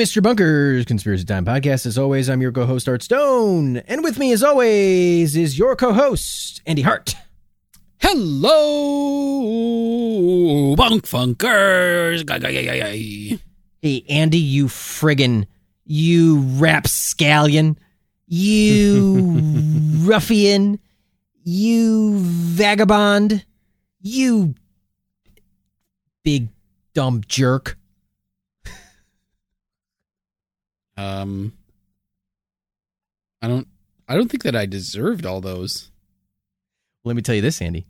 Mr. Bunker's Conspiracy Time podcast. As always, I'm your co-host Art Stone, and with me, as always, is your co-host Andy Hart. Hello, bunk funkers. Hey, Andy, you friggin', you rapscallion, you ruffian, you vagabond, you big dumb jerk. Um, I don't. I don't think that I deserved all those. Let me tell you this, Andy.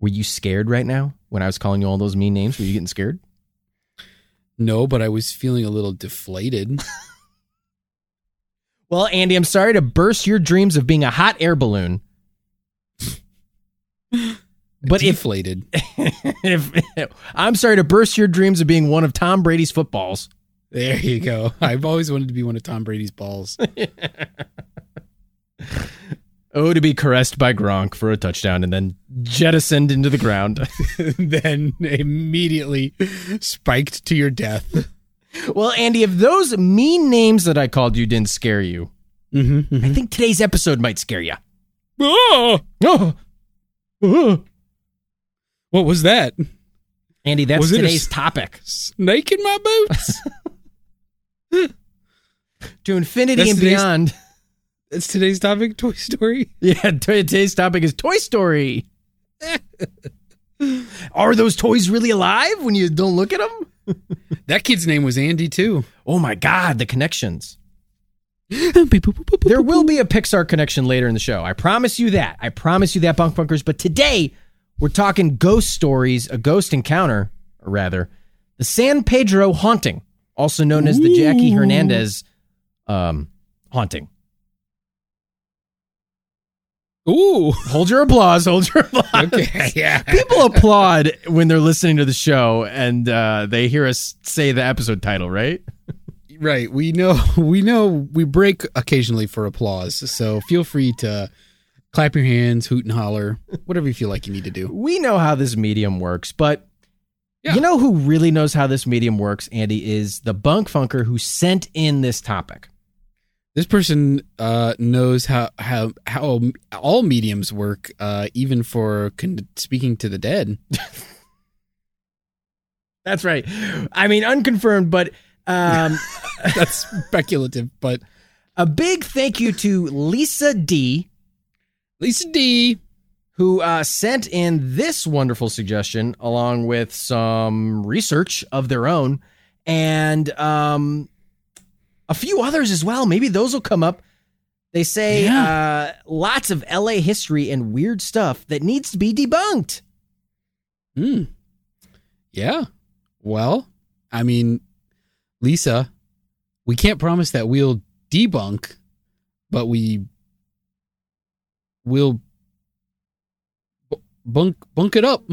Were you scared right now when I was calling you all those mean names? Were you getting scared? No, but I was feeling a little deflated. Well, Andy, I'm sorry to burst your dreams of being a hot air balloon. But if, deflated. if I'm sorry to burst your dreams of being one of Tom Brady's footballs. There you go. I've always wanted to be one of Tom Brady's balls. Oh, to be caressed by Gronk for a touchdown and then jettisoned into the ground. then immediately spiked to your death. well, Andy, if those mean names that I called you didn't scare you, Mm-hmm, mm-hmm. I think today's episode might scare you. Oh, ah! Oh, ah! oh. Ah! what was that? Andy, that's Was today's topic. Snake in my boots. To infinity That's and beyond. That's today's topic. Toy Story. Yeah, today's topic is Toy Story. Are those toys really alive when you don't look at them? That kid's name was Andy too. Oh my God, the connections. There will be a Pixar connection later in the show. I promise you that. I promise you that, Bunk Bunkers. But today, we're talking ghost stories, a ghost encounter, or rather, the San Pedro haunting, also known as the Jackie Ooh. Hernandez um, haunting. Ooh. Hold your applause. Hold your applause. Okay. Yeah. People applaud when they're listening to the show and uh, they hear us say the episode title, right? Right. We know. We know. We break occasionally for applause. So feel free to clap your hands, hoot and holler, whatever you feel like you need to do. We know how this medium works, but Yeah. you know who really knows how this medium works, Andy, is the bunk funker who sent in this topic. This person uh, knows how how how all mediums work, uh, even for con- speaking to the dead. That's right. I mean, unconfirmed, but um, That's speculative, but a big thank you to Lisa D, Lisa D. who uh, sent in this wonderful suggestion along with some research of their own and um, a few others as well. Maybe those will come up. They say uh, lots of LA history and weird stuff that needs to be debunked. Hmm. Yeah. Well, I mean, Lisa, we can't promise that we'll debunk, but we will bunk bunk it up.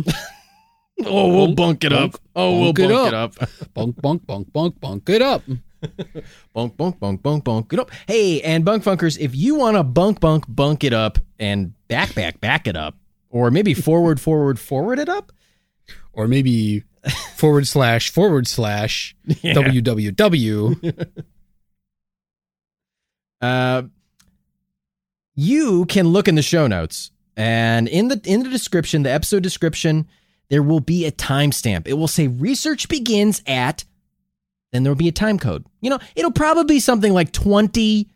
Oh, we'll Bunk, bunk it bunk, up. Oh, we'll bunk it bunk it up. bunk bunk bunk bunk bunk it up. Bunk, bunk, bunk, bunk, bunk it up. Hey, and bunk funkers, if you want to bunk, bunk, bunk it up and back, back, back it up, or maybe forward, forward, forward it up. Or maybe forward slash forward slash Yeah. www. Uh, you can look in the show notes and in the in the description, the episode description, there will be a timestamp. It will say research begins at, then there will be a time code. You know, it'll probably be something like 20,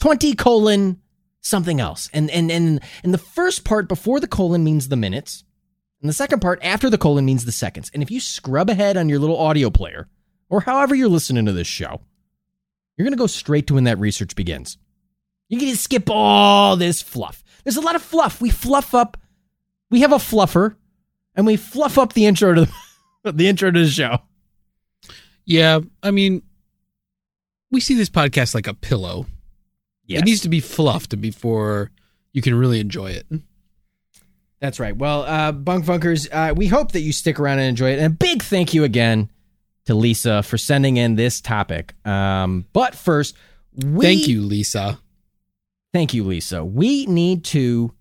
20 colon something else. And, and, and, and the first part before the colon means the minutes. And the second part after the colon means the seconds. And if you scrub ahead on your little audio player, or however you're listening to this show, you're going to go straight to when that research begins. You can just skip all this fluff. There's a lot of fluff. We fluff up. We have a fluffer, and we fluff up the intro to the, the intro to the show. Yeah, I mean, we see this podcast like a pillow. Yes. It needs to be fluffed before you can really enjoy it. That's right. Well, uh, Bunk Funkers, uh, we hope that you stick around and enjoy it. And a big thank you again to Lisa for sending in this topic. Um, but first, we, Thank you, Lisa. Thank you, Lisa. We need to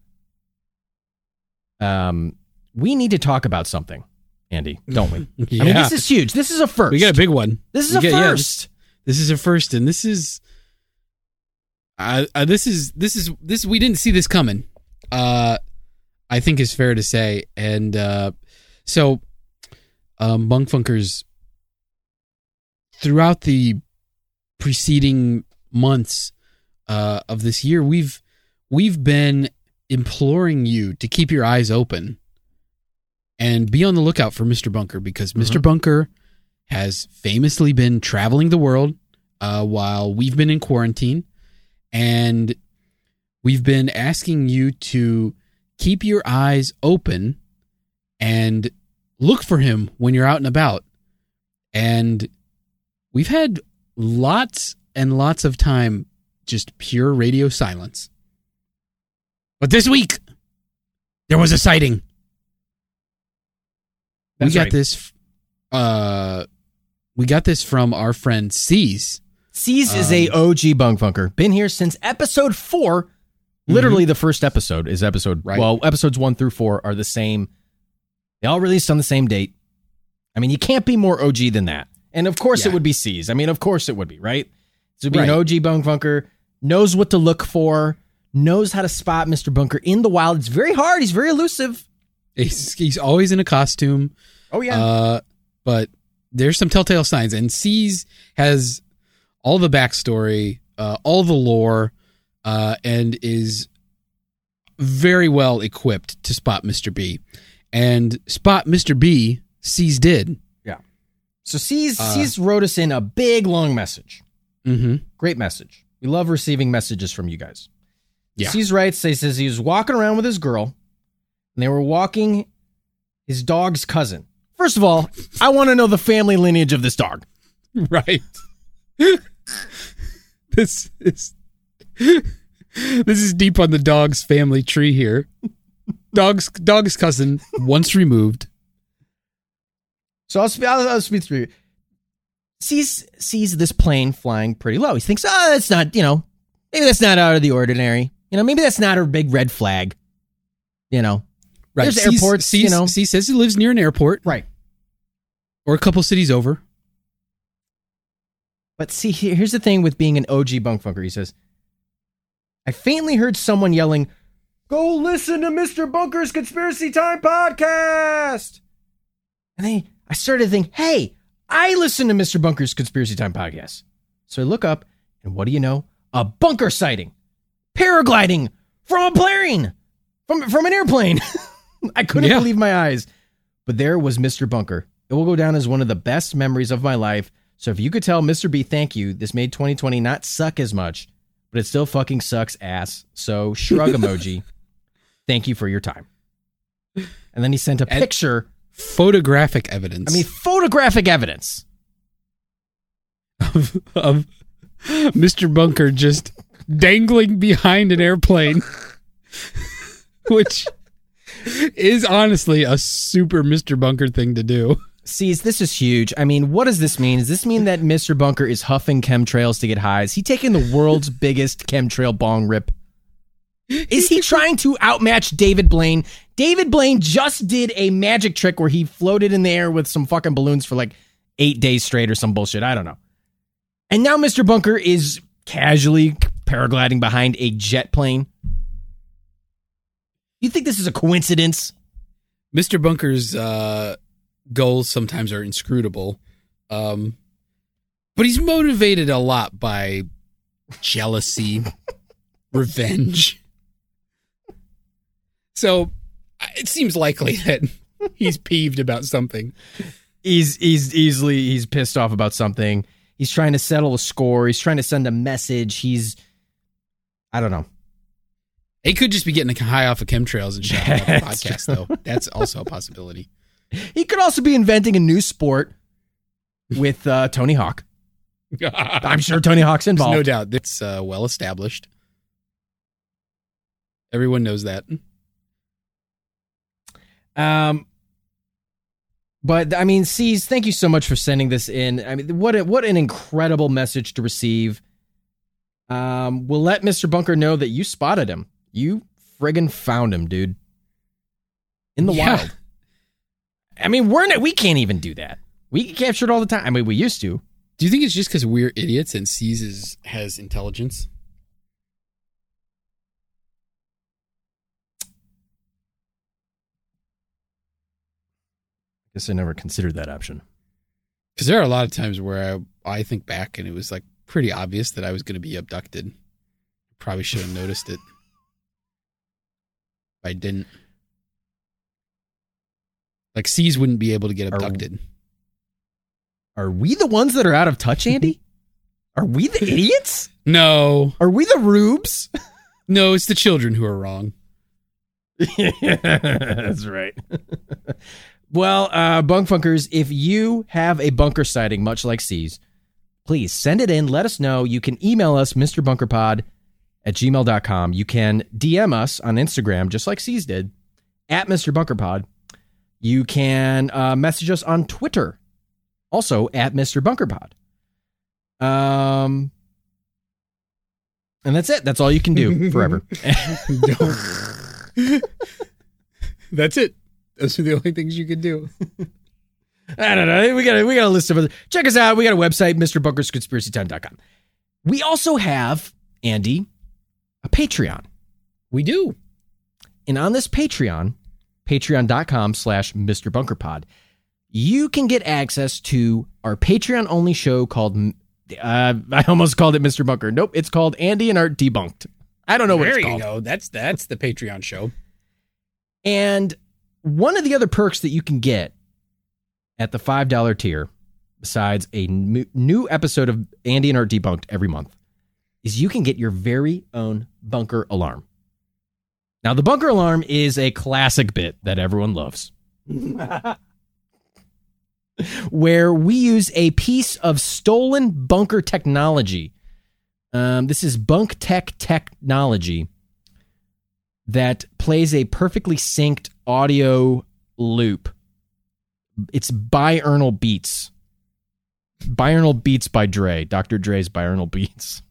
um we need to talk about something, Andy, don't we? Yeah. I mean, this is huge. This is a first. we got a big one. this is we a get- yeah, first. This is a first, and this is, uh, uh, this is this is this. We didn't see this coming. Uh, I think is fair to say, and uh, so, um, Bunk Funkers throughout the preceding months uh, of this year, we've we've been imploring you to keep your eyes open and be on the lookout for Mr. Bunker because Mr. Bunker has famously been traveling the world uh, while we've been in quarantine. And we've been asking you to keep your eyes open and look for him when you're out and about. And we've had lots and lots of time just pure radio silence. But this week, there was a sighting. That's we got right. this uh we got this from our friend C's. C's is a OG Bunk Funker. Been here since episode 4 Literally, the first episode is episode. Mm-hmm. Right. Well, episodes one through four are the same. They all released on the same date. I mean, you can't be more OG than that. And of course, it would be C's. I mean, of course, it would be right. So it'd be an OG Bunk Funker. Knows what to look for. Knows how to spot Mr. Bunker in the wild. It's very hard. He's very elusive. He's, he's always in a costume. Oh yeah. Uh but there's some telltale signs and C's has all the backstory, uh all the lore, uh and is very well equipped to spot Mr. B. And spot Mr. B, C's did. Yeah. So C's uh, C's wrote us in a big long message. Mm-hmm. Great message. We love receiving messages from you guys. Yeah. C's writes, he says he was walking around with his girl, and they were walking his dog's cousin. First of all, I want to know the family lineage of this dog. Right. this is this is deep on the dog's family tree here. Dog's dog's cousin once removed. So I'll, sp- I'll, I'll speak through. Sees sees this plane flying pretty low. He thinks, oh, that's not, you know, maybe that's not out of the ordinary. You know, maybe that's not a big red flag. You know, Right. There's C's- airports, C's- you know. C says he lives near an airport right? or a couple cities over. But see, here's the thing with being an OG bunk funker. He says, I faintly heard someone yelling, Go listen to Mr. Bunker's Conspiracy Time podcast. And then I started to think, hey, I listen to Mr. Bunker's Conspiracy Time podcast. So I look up, and what do you know? A bunker sighting, paragliding from a plane, from, from an airplane. I couldn't Yeah. believe my eyes. But there was Mr. Bunker. It will go down as one of the best memories of my life. So if you could tell Mr. B thank you, this made 2020 not suck as much, but it still fucking sucks ass. So shrug emoji. Thank you for your time. And then he sent a picture. Photographic evidence. I mean, photographic evidence. of, of Mr. Bunker just dangling behind an airplane, which is honestly a super Mr. Bunker thing to do. Sees, this is huge. I mean, what does this mean? Does this mean that Mr. Bunker is huffing chemtrails to get high? Is he taking the world's biggest chemtrail bong rip? Is he trying to outmatch David Blaine? David Blaine just did a magic trick where he floated in the air with some fucking balloons for like eight days straight or some bullshit. I don't know. And now Mr. Bunker is casually paragliding behind a jet plane. You think this is a coincidence? Mr. Bunker's uh, goals sometimes are inscrutable, um, but he's motivated a lot by jealousy, revenge. So it seems likely that he's peeved about something. He's he's easily he's pissed off about something. He's trying to settle a score. He's trying to send a message. He's I don't know. He could just be getting high off of chemtrails and shit out the That's podcast, true. though. That's also a possibility. He could also be inventing a new sport with uh, Tony Hawk. I'm sure Tony Hawk's There's involved. no doubt. It's uh, well established. Everyone knows that. Um, but I mean, C's, thank you so much for sending this in. I mean, what a, what an incredible message to receive. Um, we'll let Mr. Bunker know that you spotted him. You friggin' found him, dude. In the Yeah. wild. I mean, we're not, we can't even do that. We get captured all the time. I mean, we used to. Do you think it's just because we're idiots and C's has intelligence? Guess I never considered that option. Because there are a lot of times where I, I think back and it was like pretty obvious that I was going to be abducted. Probably should have noticed it. I didn't. Like C's wouldn't be able to get abducted. Are we the ones that are out of touch, Andy? Are we the idiots? No, Are we the rubes? no, it's the children who are wrong. yeah, That's right. Well, uh, bunk funkers, if you have a bunker sighting, much like C's, please send it in. Let us know. You can email us, MrBunkerPod at gmail.com. You can DM us on Instagram, just like C's did, at MrBunkerPod. You can uh, message us on Twitter, also at MrBunkerPod. Um, and that's it. That's all you can do forever. That's it. Those are the only things you can do. I don't know. We got a, we got a list of other. Check us out. We got a website, MrBunkersConspiracyTime.com. We also have Andy a Patreon, We do. and on this Patreon, Patreon.com slash Mr. Bunkerpod, you can get access to our Patreon only show called. Uh, I almost called it Mr. Bunker. Nope, it's called Andy and Art Debunked. I don't know what there it's you go. That's that's the Patreon show. And one of the other perks that you can get at the $5 tier, besides a new episode of Andy and Art Debunked every month, is you can get your very own bunker alarm. Now, the bunker alarm is a classic bit that everyone loves. Where we use a piece of stolen bunker technology. Um, this is bunk tech technology that plays a perfectly synced audio loop. It's binaural beats. Binaural beats by Dre. Dr. Dre's binaural beats.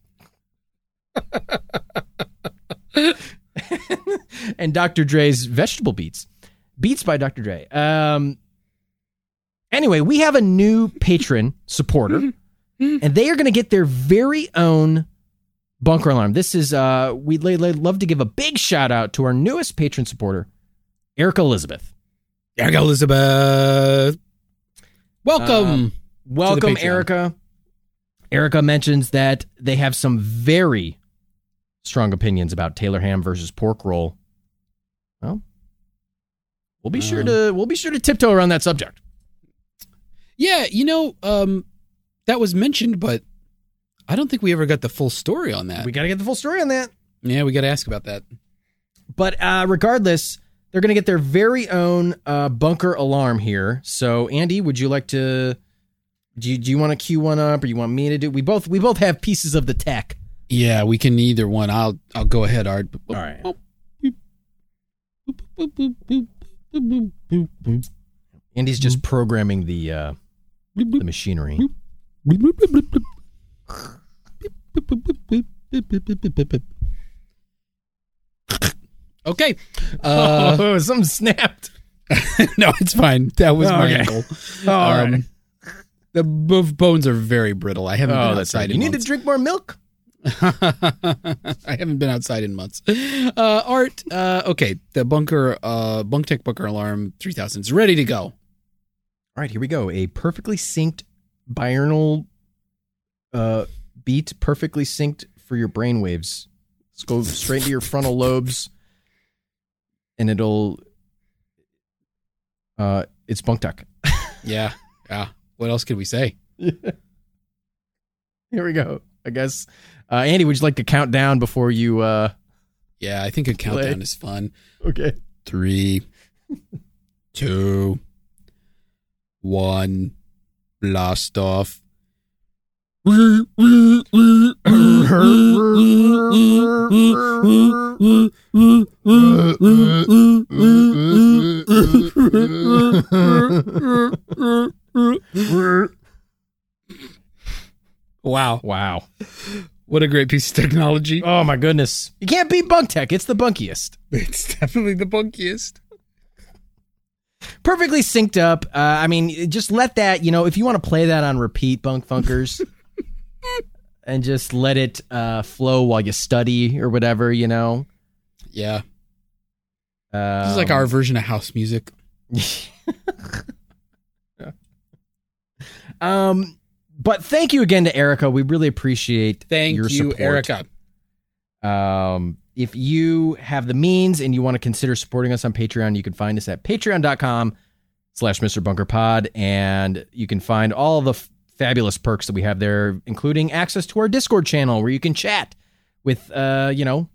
and Dr. Dre's vegetable beats. Beats by Dr. Dre. Um anyway, we have a new patron supporter and they are going to get their very own bunker alarm. This is uh we'd love to give a big shout out to our newest patron supporter, Erica Elizabeth. Erica Elizabeth. Welcome. Welcome, Erica. Erica mentions that they have some very strong opinions about Taylor ham versus pork roll. Well, we'll be sure Um, to we'll be sure to tiptoe around that subject. yeah, you know, um, that was mentioned, but I don't think we ever got the full story on that. We got to get the full story on that. yeah, we got to ask about that. But uh, regardless, they're going to get their very own uh, bunker alarm here. So, Andy, would you like to? Do you, do you want to cue one up, or you want me to do? We both we both have pieces of the tech. Yeah, we can either one. I'll I'll go ahead, Art. All right. Andy's just programming the uh, the machinery. Okay. Uh, oh, something snapped. no, it's fine. That was my Okay. ankle. All Um, right. The b- bones are very brittle. I haven't Oh, been outside right. in You need to months. drink more milk. I haven't been outside in months. Uh, Art, uh, okay, the bunker, uh, bunk tech bunker alarm 3000 is ready to go. All right, here we go. A perfectly synced binaural uh, beat, perfectly synced for your brain waves. Let's go straight to your frontal lobes, and it'll. Uh, it's bunk. Yeah, yeah. What else could we say? Here we go. I guess. Uh, Andy, would you like to count down before you? Uh, Yeah, I think a countdown is fun. okay. Three, two, one, blast off. Wow. Wow. What a great piece of technology. Oh my goodness. You can't beat bunk tech. It's the bunkiest. It's definitely the bunkiest. perfectly synced up. Uh, I mean, just let that, you know, if you want to play that on repeat, Bunk Funkers, and just let it uh, flow while you study or whatever, you know. Yeah. Um, This is like our version of house music. um, but thank you again to Erica. We really appreciate Thank your you, support. Erica. Um, if you have the means and you want to consider supporting us on Patreon, you can find us at patreon.com slash Mr. Bunker Pod. And you can find all the f- fabulous perks that we have there, including access to our Discord channel where you can chat with, uh, you know,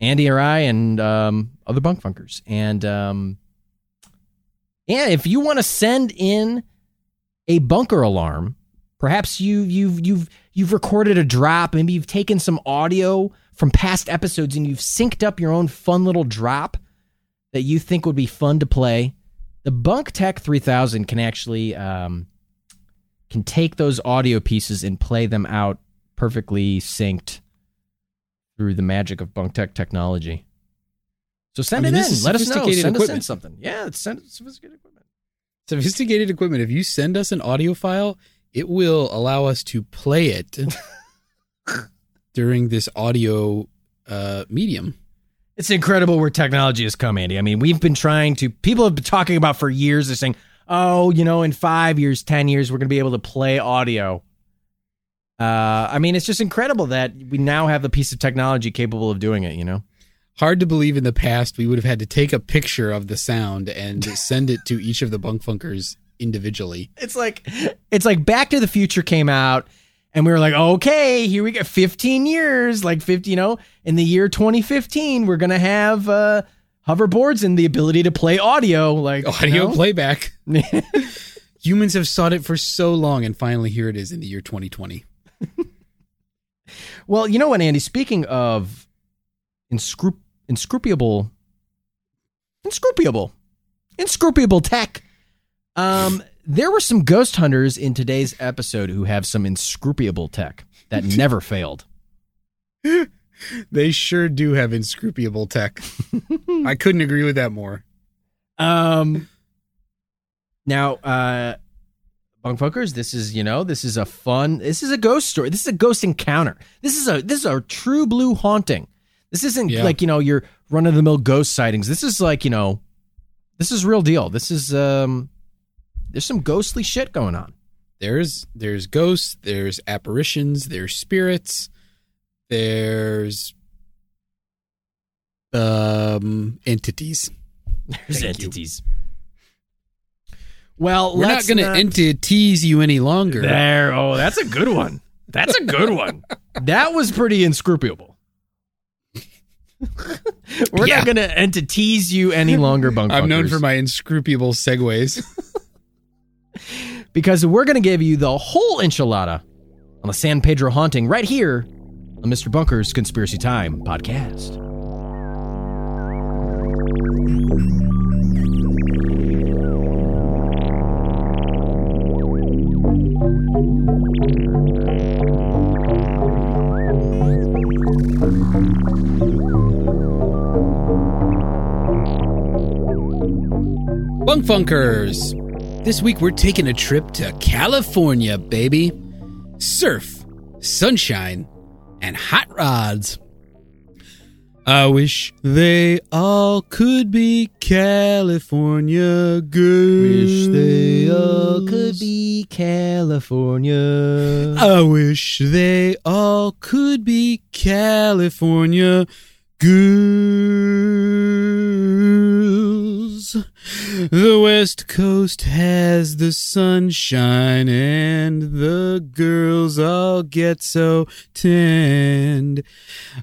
Andy or I and um, other bunk funkers. And um, yeah, if you want to send in a bunker alarm, perhaps you you've you've you've recorded a drop, maybe you've taken some audio from past episodes and you've synced up your own fun little drop that you think would be fun to play. The Bunk Tech 3000 can actually um, can take those audio pieces and play them out perfectly synced through the magic of Bunk Tech technology. So send I mean, it in. Let us know. Send us in something. Yeah, it's send sophisticated equipment. Sophisticated equipment. If you send us an audio file, it will allow us to play it during this audio uh, medium. It's incredible where technology has come, Andy. I mean, we've been trying to, people have been talking about for years, they're saying, oh, you know, in five years, 10 years, we're going to be able to play audio. Uh, I mean, it's just incredible that we now have the piece of technology capable of doing it, you know? Hard to believe in the past we would have had to take a picture of the sound and send it to each of the bunk funkers individually. It's like, it's like Back to the Future came out and we were like, okay, here we go. 15 years, like 50, you know, in the year 2015, we're going to have, uh, hoverboards and the ability to play audio, like you Audio know? playback. Humans have sought it for so long, and finally here it is in the year 2020. Well, you know what, Andy? Speaking of inscrup- inscrutable, inscrutable, inscrutable tech, um, there were some ghost hunters in today's episode who have some inscrutable tech that never failed. They sure do have inscrutable tech. I couldn't agree with that more. Um, now, uh, bunk fuckers, this is you know this is a fun. This is a ghost story. This is a ghost encounter. This is a this is a true blue haunting. This isn't Yeah. like you know your run of the mill ghost sightings. This is like you know, this is real deal. This is um, there's some ghostly shit going on. There's there's ghosts, there's apparitions, there's spirits, there's um entities. There's Thank you. entities. Well, We're let's not going to entities you any longer. There. Oh, that's a good one. That's a good one. that was pretty inscrutable. We're Yeah. not going to entities you any longer, bunk. I'm known for my inscrutable segues. because we're going to give you the whole enchilada on the San Pedro haunting right here on Mr. Bunker's Conspiracy Time podcast. Bunk Funkers! This week we're taking a trip to California, baby. Surf, sunshine, and hot rods. I wish they all could be California girls. Wish they all could be California. I wish they all could be California girls. The West Coast has the sunshine, and the girls all get so tanned.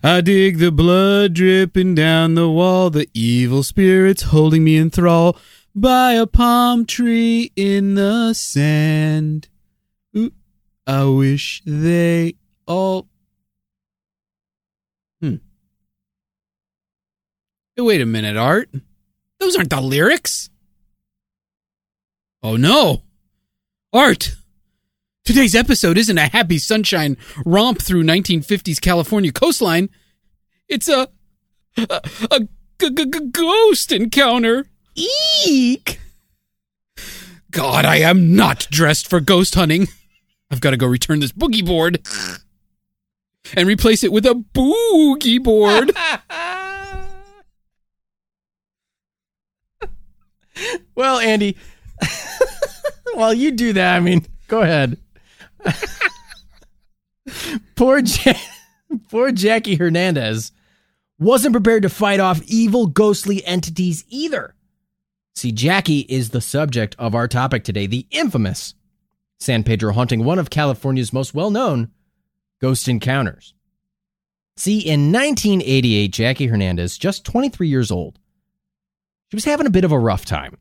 I dig the blood dripping down the wall, the evil spirits holding me in thrall by a palm tree in the sand. Ooh, I wish they all. Hmm. Hey, wait a minute, Art. Those aren't the lyrics. Oh no. Art. Today's episode isn't a happy sunshine romp through 1950s California coastline. It's a ghost encounter. Eek. God, I am not dressed for ghost hunting. I've got to go return this boogie board and replace it with a boogie board. well, Andy, while you do that, I mean, go ahead. poor, ja- poor Jackie Hernandez wasn't prepared to fight off evil, ghostly entities either. See, Jackie is the subject of our topic today, the infamous San Pedro haunting, one of California's most well known ghost encounters. See, in 1988, Jackie Hernandez, just 23 years old, she was having a bit of a rough time.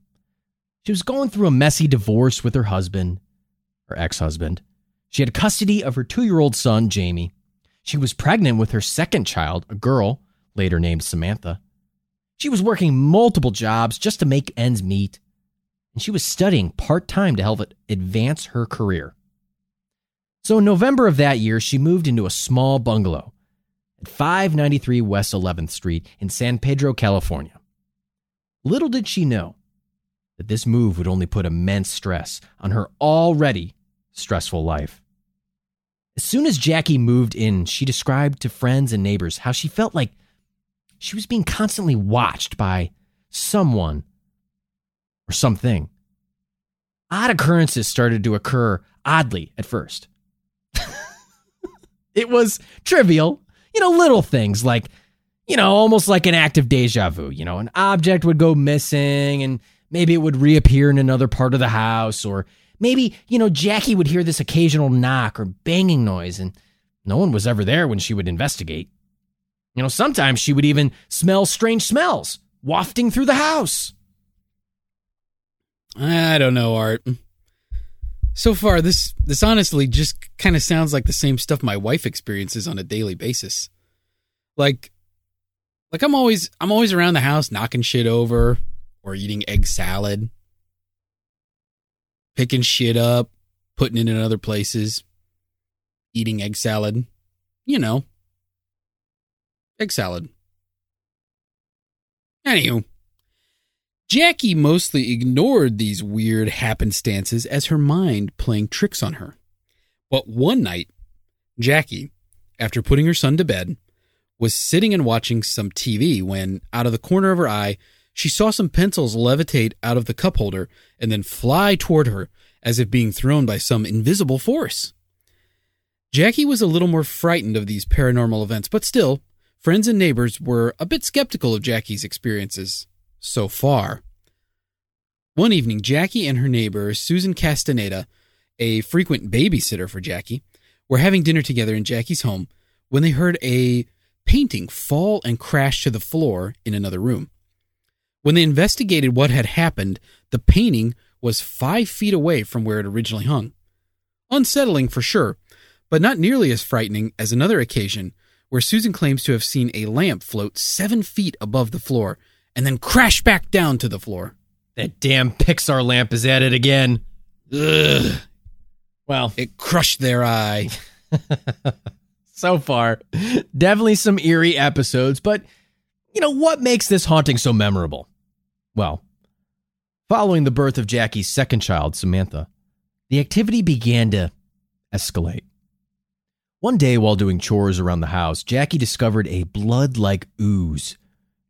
She was going through a messy divorce with her husband, her ex husband. She had custody of her two year old son, Jamie. She was pregnant with her second child, a girl, later named Samantha. She was working multiple jobs just to make ends meet, and she was studying part time to help advance her career. So, in November of that year, she moved into a small bungalow at 593 West 11th Street in San Pedro, California. Little did she know that this move would only put immense stress on her already stressful life. As soon as Jackie moved in, she described to friends and neighbors how she felt like she was being constantly watched by someone or something. Odd occurrences started to occur oddly at first. it was trivial, you know, little things like, you know, almost like an act of deja vu. You know, an object would go missing and maybe it would reappear in another part of the house, or maybe, you know, Jackie would hear this occasional knock or banging noise and no one was ever there when she would investigate. You know, sometimes she would even smell strange smells wafting through the house. I don't know, Art. So far, this this honestly just kind of sounds like the same stuff my wife experiences on a daily basis. Like, like I'm always I'm always around the house knocking shit over or eating egg salad, picking shit up, putting it in other places, eating egg salad. You know, egg salad. Anywho, Jackie mostly ignored these weird happenstances as her mind playing tricks on her. But one night, Jackie, after putting her son to bed, was sitting and watching some TV when, out of the corner of her eye, she saw some pencils levitate out of the cup holder and then fly toward her as if being thrown by some invisible force. Jackie was a little more frightened of these paranormal events, but still, friends and neighbors were a bit skeptical of Jackie's experiences so far. One evening, Jackie and her neighbor, Susan Castaneda, a frequent babysitter for Jackie, were having dinner together in Jackie's home when they heard a painting fall and crash to the floor in another room. When they investigated what had happened, the painting was five feet away from where it originally hung. Unsettling for sure, but not nearly as frightening as another occasion where Susan claims to have seen a lamp float seven feet above the floor and then crash back down to the floor. That damn Pixar lamp is at it again. Ugh. Well, It crushed their eye. so far, definitely some eerie episodes, but you know what makes this haunting so memorable? Well, following the birth of Jackie's second child, Samantha, the activity began to escalate. One day, while doing chores around the house, Jackie discovered a blood like ooze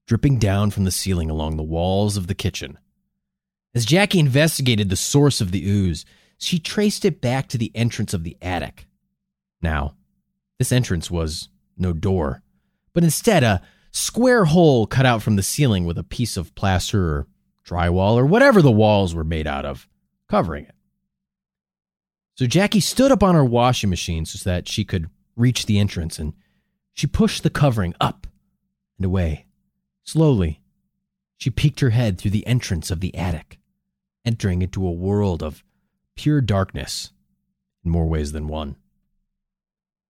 dripping down from the ceiling along the walls of the kitchen. As Jackie investigated the source of the ooze, she traced it back to the entrance of the attic. Now, this entrance was no door, but instead a square hole cut out from the ceiling with a piece of plaster or drywall or whatever the walls were made out of, covering it. So Jackie stood up on her washing machine so that she could reach the entrance and she pushed the covering up and away. Slowly, she peeked her head through the entrance of the attic, entering into a world of pure darkness in more ways than one.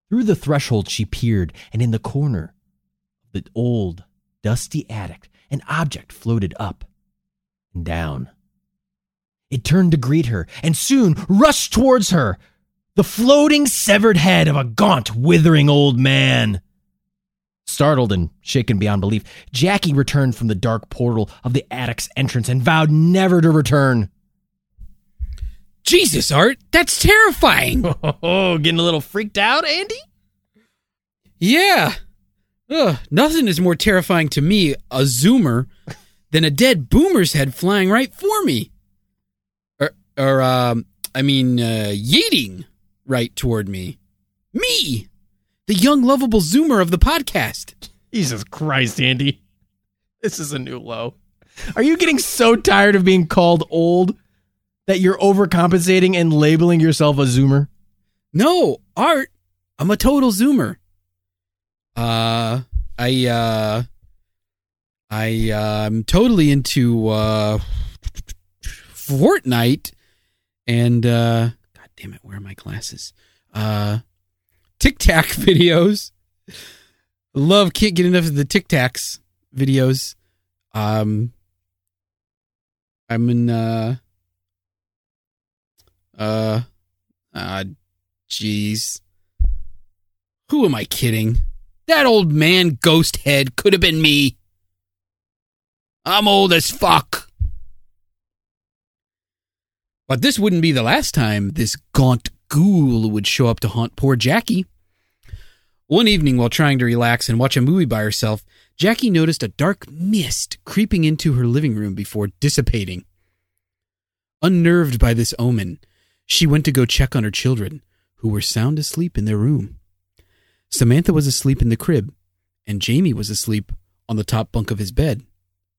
Through the threshold she peered, and in the corner of the old, dusty attic, an object floated up and down. It turned to greet her and soon rushed towards her, the floating severed head of a gaunt, withering old man. Startled and shaken beyond belief, Jackie returned from the dark portal of the attic's entrance and vowed never to return. Jesus, Art, that's terrifying. Oh, getting a little freaked out, Andy? Yeah. Ugh, nothing is more terrifying to me, a zoomer, than a dead boomer's head flying right for me. Or, or um, I mean, uh, yeeting right toward me. Me, the young, lovable zoomer of the podcast. Jesus Christ, Andy. This is a new low. Are you getting so tired of being called old that you're overcompensating and labeling yourself a zoomer? No, Art, I'm a total zoomer. Uh, I, uh, I, uh, I'm totally into, uh, Fortnite and, uh, God damn it, where are my glasses? Uh, Tic Tac videos. Love, can't get enough of the Tic Tacs videos. Um, I'm in, uh, uh, uh, jeez. Who am I kidding? That old man ghost head could have been me. I'm old as fuck. But this wouldn't be the last time this gaunt ghoul would show up to haunt poor Jackie. One evening, while trying to relax and watch a movie by herself, Jackie noticed a dark mist creeping into her living room before dissipating. Unnerved by this omen, she went to go check on her children, who were sound asleep in their room. Samantha was asleep in the crib, and Jamie was asleep on the top bunk of his bed,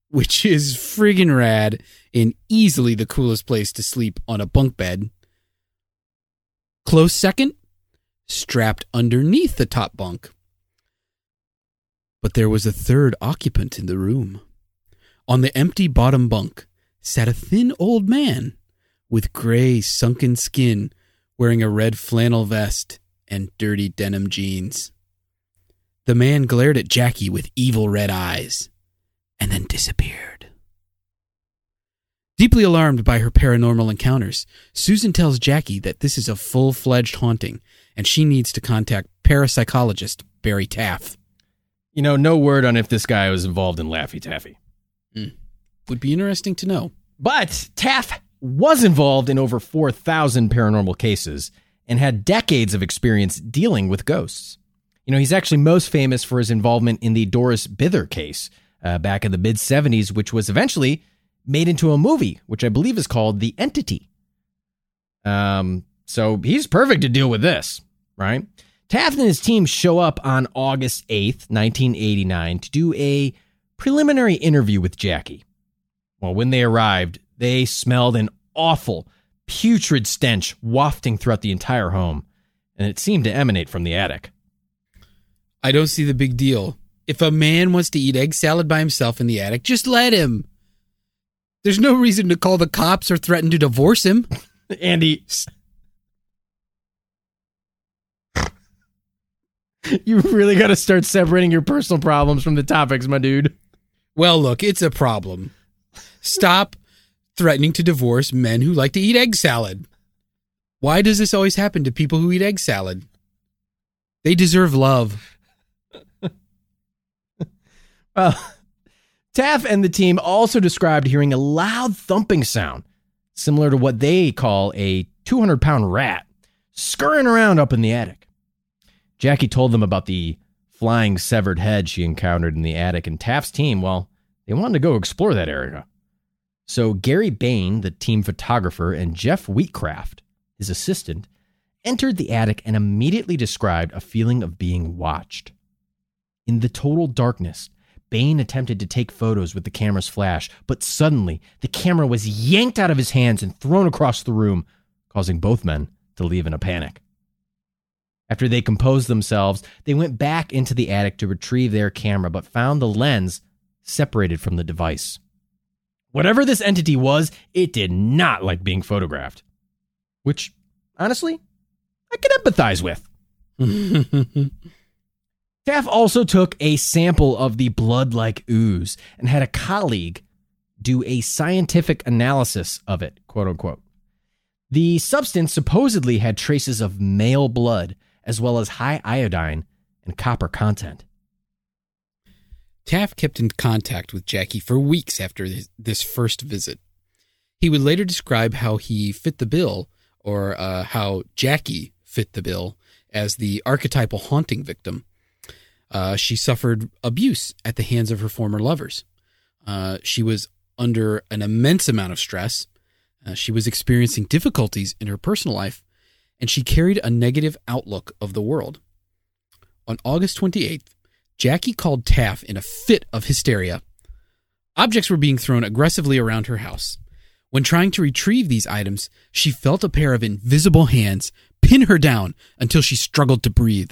which is friggin' rad and easily the coolest place to sleep on a bunk bed. Close second, strapped underneath the top bunk. But there was a third occupant in the room. On the empty bottom bunk sat a thin old man with gray, sunken skin, wearing a red flannel vest and dirty denim jeans. The man glared at Jackie with evil red eyes and then disappeared. Deeply alarmed by her paranormal encounters, Susan tells Jackie that this is a full fledged haunting and she needs to contact parapsychologist Barry Taff. You know, no word on if this guy was involved in Laffy Taffy. Hmm. Would be interesting to know. But Taff was involved in over 4,000 paranormal cases and had decades of experience dealing with ghosts. You know, he's actually most famous for his involvement in the Doris Bither case uh, back in the mid 70s, which was eventually made into a movie, which I believe is called The Entity. Um, so he's perfect to deal with this, right? Taff and his team show up on August 8th, 1989, to do a preliminary interview with Jackie. Well, when they arrived, they smelled an awful, putrid stench wafting throughout the entire home, and it seemed to emanate from the attic. I don't see the big deal. If a man wants to eat egg salad by himself in the attic, just let him. There's no reason to call the cops or threaten to divorce him. Andy, you really got to start separating your personal problems from the topics, my dude. Well, look, it's a problem. Stop threatening to divorce men who like to eat egg salad. Why does this always happen to people who eat egg salad? They deserve love. Well, Taff and the team also described hearing a loud thumping sound, similar to what they call a 200 pound rat, scurrying around up in the attic. Jackie told them about the flying severed head she encountered in the attic, and Taff's team, well, they wanted to go explore that area. So Gary Bain, the team photographer, and Jeff Wheatcraft, his assistant, entered the attic and immediately described a feeling of being watched. In the total darkness, Bain attempted to take photos with the camera's flash, but suddenly the camera was yanked out of his hands and thrown across the room, causing both men to leave in a panic. After they composed themselves, they went back into the attic to retrieve their camera, but found the lens separated from the device. Whatever this entity was, it did not like being photographed. Which, honestly, I can empathize with. Taff also took a sample of the blood like ooze and had a colleague do a scientific analysis of it, quote unquote. The substance supposedly had traces of male blood, as well as high iodine and copper content. Taff kept in contact with Jackie for weeks after this first visit. He would later describe how he fit the bill, or uh, how Jackie fit the bill, as the archetypal haunting victim uh, she suffered abuse at the hands of her former lovers. Uh, she was under an immense amount of stress. Uh, she was experiencing difficulties in her personal life, and she carried a negative outlook of the world. On August 28th, Jackie called Taff in a fit of hysteria. Objects were being thrown aggressively around her house. When trying to retrieve these items, she felt a pair of invisible hands pin her down until she struggled to breathe.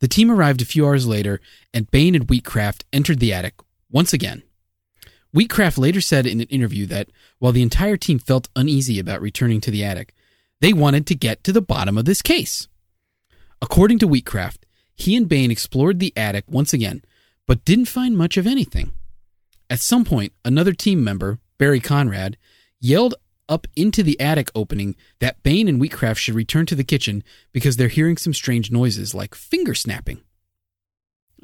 The team arrived a few hours later, and Bain and Wheatcraft entered the attic once again. Wheatcraft later said in an interview that while the entire team felt uneasy about returning to the attic, they wanted to get to the bottom of this case. According to Wheatcraft, he and Bain explored the attic once again, but didn't find much of anything. At some point, another team member, Barry Conrad, yelled up into the attic opening that Bain and Wheatcraft should return to the kitchen because they're hearing some strange noises like finger snapping.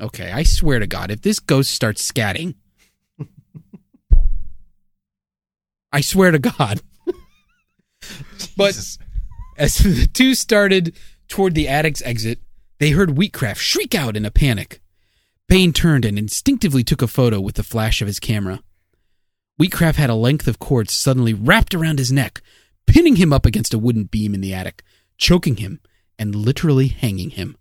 Okay, I swear to God, if this ghost starts scatting, I swear to God. but as the two started toward the attic's exit, they heard Wheatcraft shriek out in a panic. Bain turned and instinctively took a photo with the flash of his camera. Wheatcraft had a length of cord suddenly wrapped around his neck, pinning him up against a wooden beam in the attic, choking him, and literally hanging him.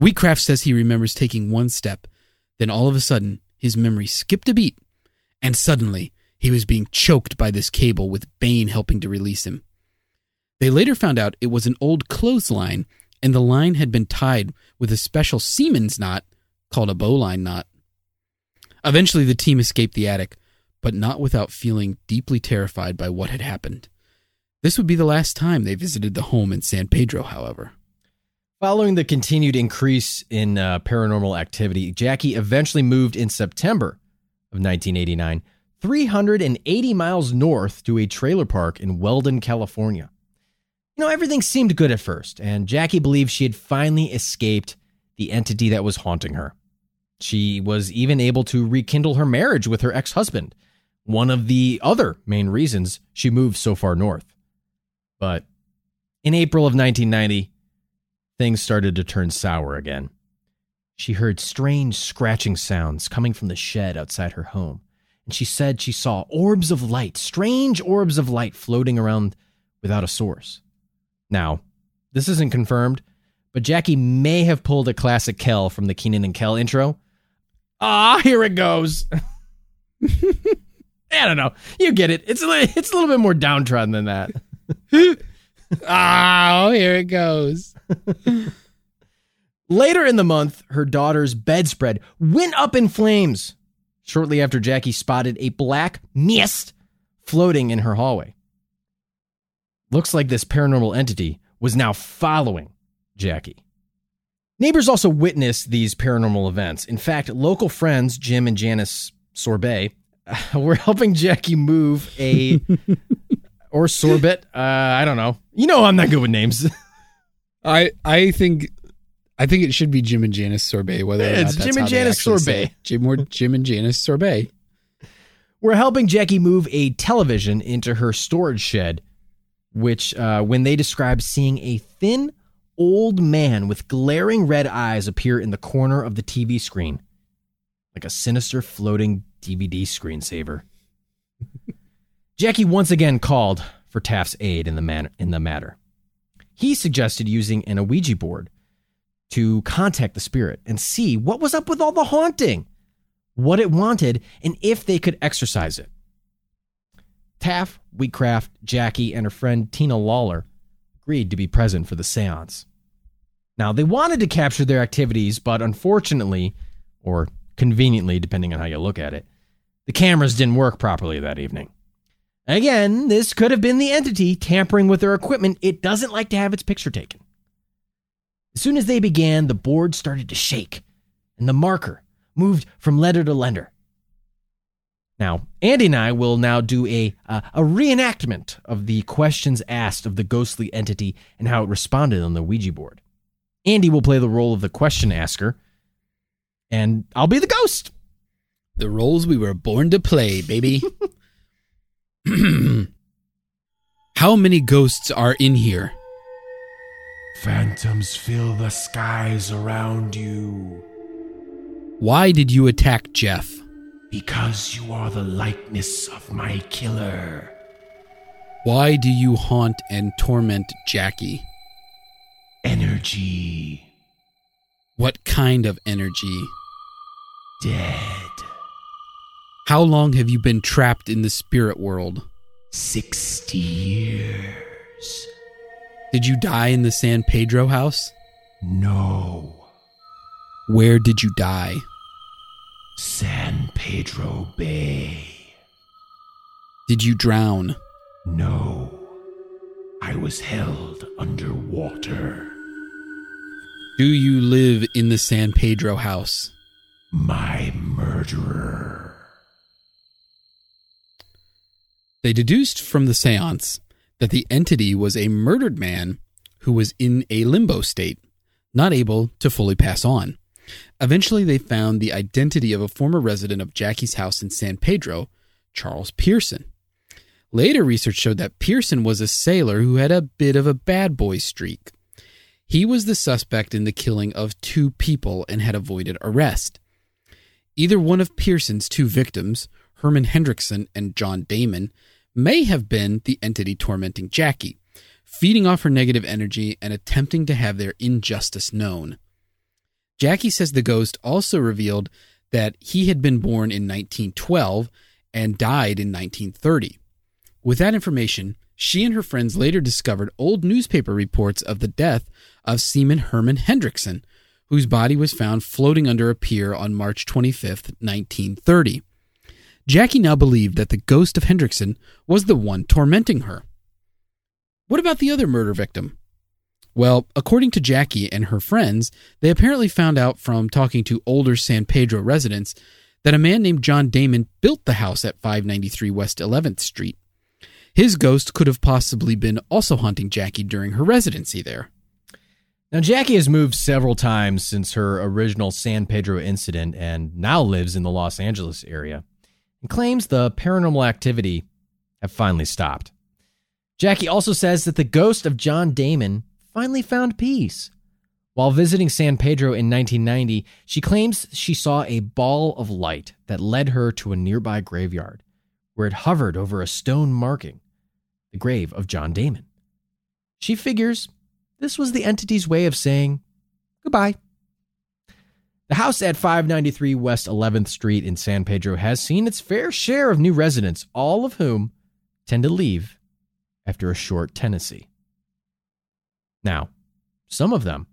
Wheatcraft says he remembers taking one step, then all of a sudden, his memory skipped a beat, and suddenly, he was being choked by this cable with Bain helping to release him. They later found out it was an old clothesline, and the line had been tied with a special seaman's knot called a bowline knot. Eventually, the team escaped the attic, but not without feeling deeply terrified by what had happened. This would be the last time they visited the home in San Pedro, however. Following the continued increase in uh, paranormal activity, Jackie eventually moved in September of 1989, 380 miles north to a trailer park in Weldon, California. You know, everything seemed good at first, and Jackie believed she had finally escaped the entity that was haunting her. She was even able to rekindle her marriage with her ex husband one of the other main reasons she moved so far north. But in April of 1990, things started to turn sour again. She heard strange scratching sounds coming from the shed outside her home, and she said she saw orbs of light, strange orbs of light floating around without a source. Now, this isn't confirmed, but Jackie may have pulled a classic Kel from the Kenan and Kel intro. Ah, here it goes. I don't know. You get it. It's a little, it's a little bit more downtrodden than that. oh, here it goes. Later in the month, her daughter's bedspread went up in flames shortly after Jackie spotted a black mist floating in her hallway. Looks like this paranormal entity was now following Jackie. Neighbors also witnessed these paranormal events. In fact, local friends Jim and Janice Sorbet we're helping Jackie move a or sorbet. Uh, I don't know. You know, I'm not good with names. I I think I think it should be Jim and Janice sorbet. Whether yeah, it's Jim and Janice sorbet, Jim or Jim and Janice sorbet. We're helping Jackie move a television into her storage shed, which uh, when they describe seeing a thin old man with glaring red eyes appear in the corner of the TV screen, like a sinister floating DVD screensaver. Jackie once again called for Taff's aid in the, man- in the matter. He suggested using an Ouija board to contact the spirit and see what was up with all the haunting, what it wanted, and if they could exorcise it. Taff, Wheatcraft, Jackie, and her friend Tina Lawler agreed to be present for the seance. Now, they wanted to capture their activities, but unfortunately, or conveniently, depending on how you look at it, the cameras didn't work properly that evening. Again, this could have been the entity tampering with their equipment. It doesn't like to have its picture taken. As soon as they began, the board started to shake, and the marker moved from letter to letter. Now, Andy and I will now do a uh, a reenactment of the questions asked of the ghostly entity and how it responded on the Ouija board. Andy will play the role of the question asker, and I'll be the ghost. The roles we were born to play, baby. How many ghosts are in here? Phantoms fill the skies around you. Why did you attack Jeff? Because you are the likeness of my killer. Why do you haunt and torment Jackie? Energy. What kind of energy? Dead. How long have you been trapped in the spirit world? Sixty years. Did you die in the San Pedro house? No. Where did you die? San Pedro Bay. Did you drown? No. I was held underwater. Do you live in the San Pedro house? My murderer. They deduced from the seance that the entity was a murdered man who was in a limbo state, not able to fully pass on. Eventually, they found the identity of a former resident of Jackie's house in San Pedro, Charles Pearson. Later research showed that Pearson was a sailor who had a bit of a bad boy streak. He was the suspect in the killing of two people and had avoided arrest. Either one of Pearson's two victims, Herman Hendrickson and John Damon, may have been the entity tormenting Jackie, feeding off her negative energy and attempting to have their injustice known. Jackie says the ghost also revealed that he had been born in 1912 and died in 1930. With that information, she and her friends later discovered old newspaper reports of the death of Seaman Herman Hendrickson, whose body was found floating under a pier on March 25, 1930. Jackie now believed that the ghost of Hendrickson was the one tormenting her. What about the other murder victim? Well, according to Jackie and her friends, they apparently found out from talking to older San Pedro residents that a man named John Damon built the house at 593 West 11th Street. His ghost could have possibly been also haunting Jackie during her residency there. Now, Jackie has moved several times since her original San Pedro incident and now lives in the Los Angeles area and claims the paranormal activity have finally stopped. Jackie also says that the ghost of John Damon finally found peace. While visiting San Pedro in 1990, she claims she saw a ball of light that led her to a nearby graveyard, where it hovered over a stone marking the grave of John Damon. She figures this was the entity's way of saying goodbye. The house at 593 West 11th Street in San Pedro has seen its fair share of new residents, all of whom tend to leave after a short tenancy. Now, some of them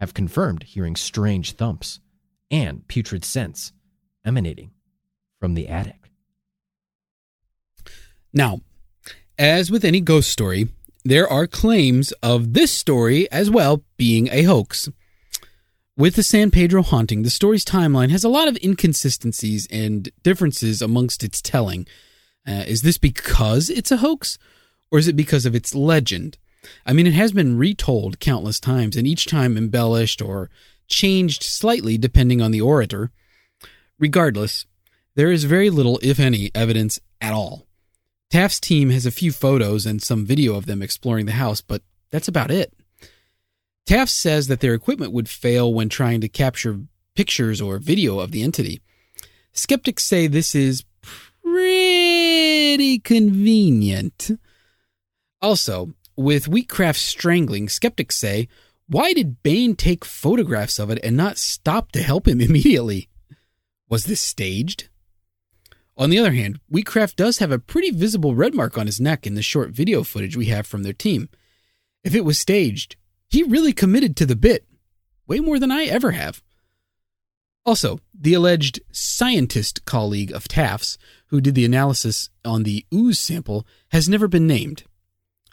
have confirmed hearing strange thumps and putrid scents emanating from the attic. Now, as with any ghost story, there are claims of this story as well being a hoax. With the San Pedro haunting, the story's timeline has a lot of inconsistencies and differences amongst its telling. Uh, is this because it's a hoax, or is it because of its legend? I mean, it has been retold countless times, and each time embellished or changed slightly depending on the orator. Regardless, there is very little, if any, evidence at all. Taff's team has a few photos and some video of them exploring the house, but that's about it. Taff says that their equipment would fail when trying to capture pictures or video of the entity. Skeptics say this is pretty convenient. Also, with Wheatcraft strangling, skeptics say, why did Bain take photographs of it and not stop to help him immediately? Was this staged? On the other hand, Wheatcraft does have a pretty visible red mark on his neck in the short video footage we have from their team. If it was staged, he really committed to the bit, way more than I ever have. Also, the alleged scientist colleague of Taff's, who did the analysis on the ooze sample, has never been named.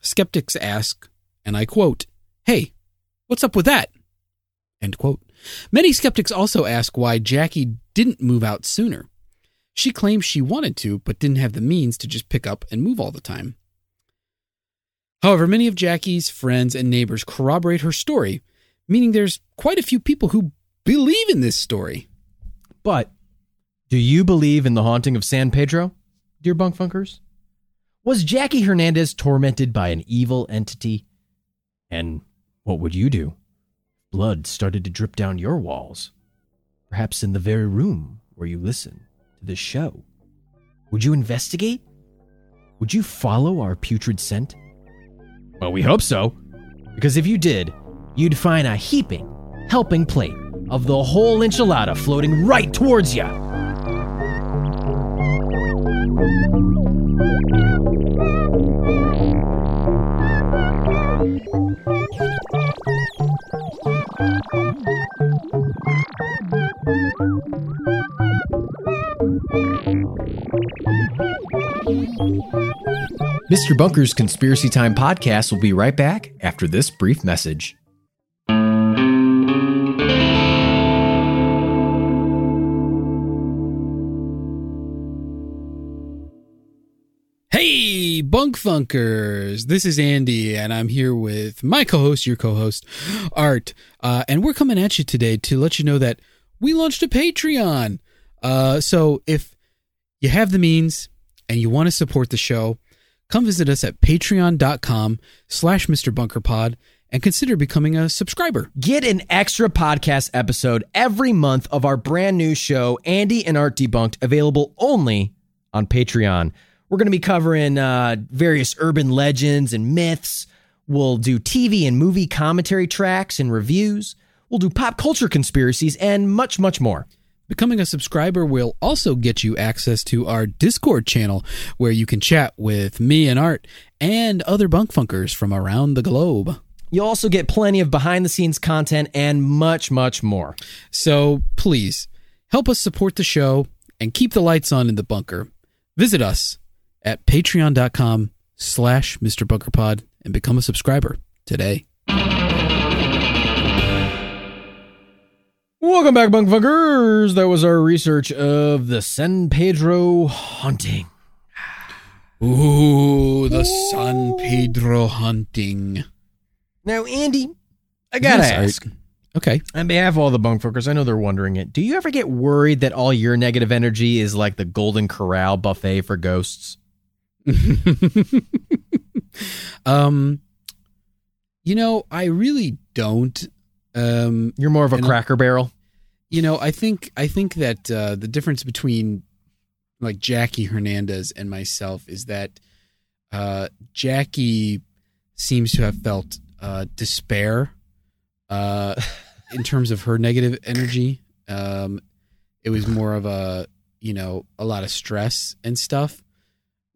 Skeptics ask, and I quote, Hey, what's up with that? End quote. Many skeptics also ask why Jackie didn't move out sooner. She claims she wanted to, but didn't have the means to just pick up and move all the time. However, many of Jackie's friends and neighbors corroborate her story, meaning there's quite a few people who believe in this story. But do you believe in the haunting of San Pedro, dear bunk funkers? Was Jackie Hernandez tormented by an evil entity? And what would you do? Blood started to drip down your walls, perhaps in the very room where you listen to this show. Would you investigate? Would you follow our putrid scent? Well, we hope so, because if you did, you'd find a heaping, helping plate of the whole enchilada floating right towards you. Mr. Bunker's Conspiracy Time podcast will be right back after this brief message. Hey, Bunk Funkers! This is Andy, and I'm here with my co host, your co host, Art. Uh, and we're coming at you today to let you know that we launched a Patreon. Uh, so if you have the means and you want to support the show, come visit us at patreon.com slash Mr. Bunkerpod and consider becoming a subscriber. Get an extra podcast episode every month of our brand new show, Andy and Art Debunked, available only on Patreon. We're going to be covering uh, various urban legends and myths. We'll do TV and movie commentary tracks and reviews. We'll do pop culture conspiracies and much, much more. Becoming a subscriber will also get you access to our Discord channel where you can chat with me and Art and other bunk funkers from around the globe. You'll also get plenty of behind the scenes content and much, much more. So please help us support the show and keep the lights on in the bunker. Visit us at patreon.com slash Mr. Bunkerpod and become a subscriber today. Welcome back, Bunk Funkers. That was our research of the San Pedro haunting. Ooh, the San Pedro hunting. Now, Andy, I gotta Yes, Art. ask. Okay. On behalf of all the bunk fuckers, I know they're wondering it. Do you ever get worried that all your negative energy is like the Golden Corral buffet for ghosts? um, you know, I really don't. Um, You're more of a And, cracker barrel. You know, I think I think that uh, the difference between like Jackie Hernandez and myself is that uh, Jackie seems to have felt uh, despair uh, in terms of her negative energy. Um, it was more of a you know a lot of stress and stuff,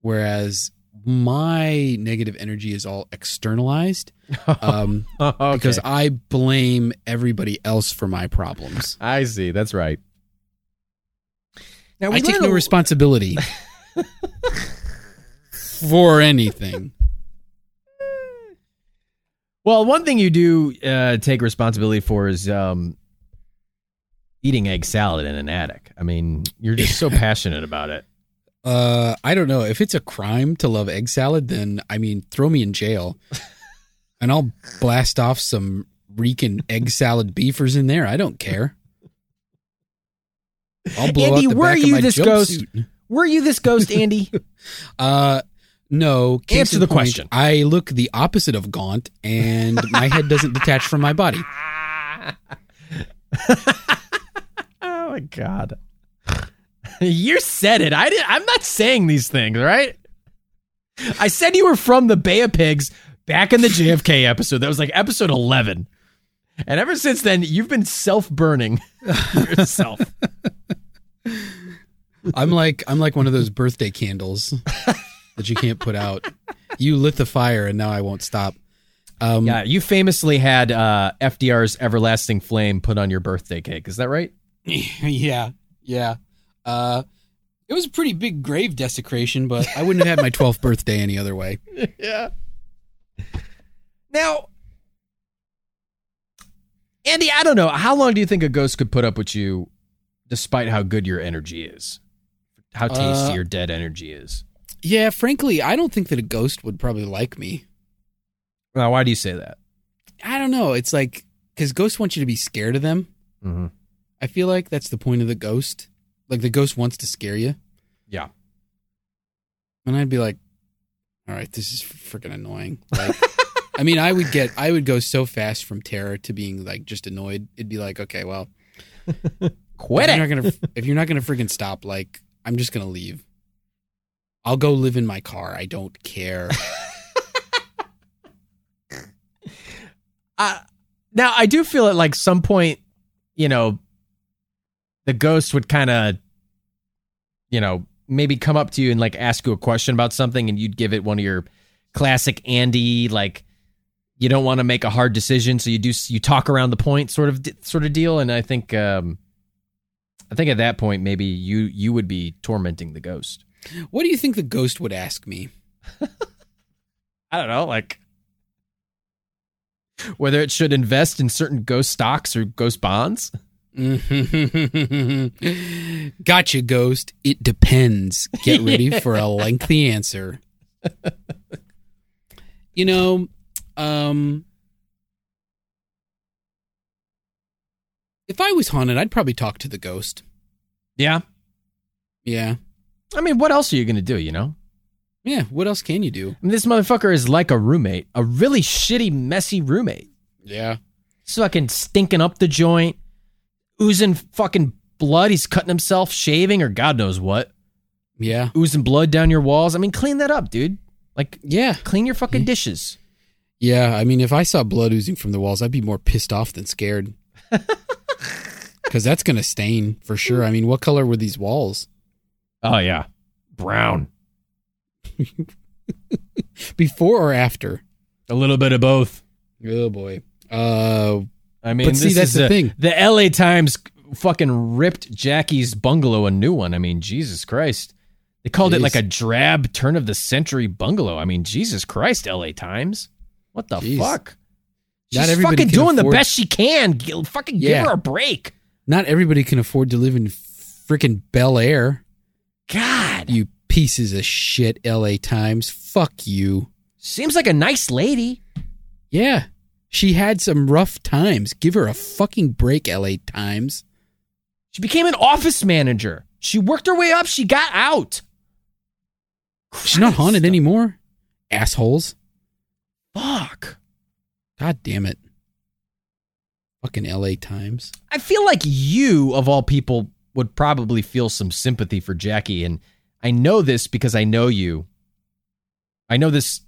whereas my negative energy is all externalized um, okay. because I blame everybody else for my problems. I see. That's right. Now I take no responsibility for anything. Well, one thing you do uh, take responsibility for is um, eating egg salad in an attic. I mean, you're just so passionate about it. Uh, I don't know if it's a crime to love egg salad. Then I mean, throw me in jail, and I'll blast off some reeking egg salad beefers in there. I don't care. I'll blow Andy, out the were back of you my this ghost? jumpsuit. Were you this ghost, Andy? Uh, No. case Answer the point, question. I look the opposite of gaunt, and my head doesn't detach from my body. Oh my god. you said it. I did I'm not saying these things, right? I said you were from the Bay of Pigs back in the JFK episode. That was like episode 11. And ever since then, you've been self-burning yourself. I'm like I'm like one of those birthday candles that you can't put out. You lit the fire, and now I won't stop. Um, yeah, you famously had uh, FDR's everlasting flame put on your birthday cake. Is that right? yeah, yeah. Uh, it was a pretty big grave desecration, but I wouldn't have had my 12th birthday any other way. yeah. Now, Andy, I don't know. How long do you think a ghost could put up with you despite how good your energy is? How tasty Uh, your dead energy is? Yeah, frankly, I don't think that a ghost would probably like me. Now, why do you say that? I don't know. It's like because ghosts want you to be scared of them. Mm-hmm. I feel like that's the point of the ghost. Like the ghost wants to scare you, Yeah. and I'd be like, "All right, this is freaking annoying." Like, I mean, I would get, I would go so fast from terror to being like just annoyed. It'd be like, okay, well, Quit if you're not gonna, if you're not gonna freaking stop, like, I'm just gonna leave. I'll go live in my car. I don't care. Uh, now, I do feel at like some point, you know, the ghost would kind of, you know, maybe come up to you and like ask you a question about something, and you'd give it one of your classic Andy like. You don't want to make a hard decision, so you do you talk around the point, sort of sort of deal. And I think, um, I think at that point, maybe you you would be tormenting the ghost. what do you think the ghost would ask me? I don't know, like whether it should invest in certain ghost stocks or ghost bonds. gotcha, ghost. It depends. Get ready for a lengthy answer. You know, um, if I was haunted, I'd probably talk to the ghost. Yeah, Yeah. I mean, what else are you gonna do? You know, Yeah. What else can you do? I mean, this motherfucker is like a roommate, a really shitty, messy roommate. Yeah. Fucking stinking up the joint, oozing fucking blood. He's cutting himself, shaving, or God knows what, Yeah. oozing blood down your walls. I mean, clean that up, dude. Like, Yeah. clean your fucking dishes. Yeah. I mean, if I saw blood oozing from the walls, I'd be more pissed off than scared. Because that's going to stain for sure. I mean, what color were these walls? Oh yeah, brown. Before or after? A little bit of both. Oh, boy. Uh, I mean, But see, that's is the a- thing. The LA Times fucking ripped Jackie's bungalow a new one. I mean, Jesus Christ. They called it like a drab turn of the century bungalow. I mean, Jesus Christ, LA Times. What the Jeez. fuck? She's fucking doing the best she can. G- Fucking give Yeah. her a break. not everybody can afford to live in freaking Bel Air. God. You pieces of shit, LA Times. Fuck you. Seems like a nice lady. Yeah. She had some rough times. Give her a fucking break, LA Times. She became an office manager. She worked her way up. She got out. She's not haunted anymore. Assholes. Fuck. God damn it. Fucking LA Times. I feel like you, of all people, would probably feel some sympathy for Jackie. And I know this because I know you. I know this.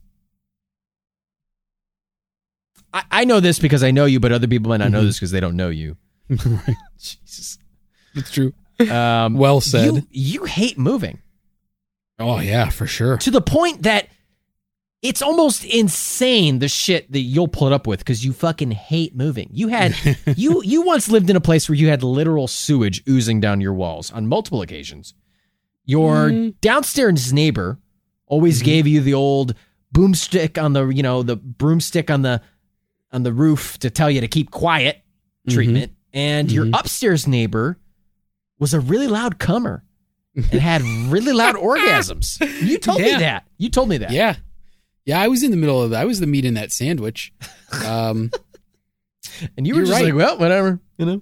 I, I know this because I know you, but other people might not know Mhm. this because they don't know you. right. Jesus. It's true. Um, Well said. You, you hate moving Oh, yeah, for sure. to the point that it's almost insane the shit that you'll put up with because you fucking hate moving. You had you you once lived in a place where you had literal sewage oozing down your walls on multiple occasions. Your Mm. downstairs neighbor always Mhm. gave you the old boomstick on the you know the broomstick on the on the roof to tell you to keep quiet treatment, and your Mhm. upstairs neighbor was a really loud comer and had really loud orgasms. You told me that. You told me that. Yeah. Yeah, I was in the middle of that. I was the meat in that sandwich. Um, And you were just right. like, well, whatever, you know.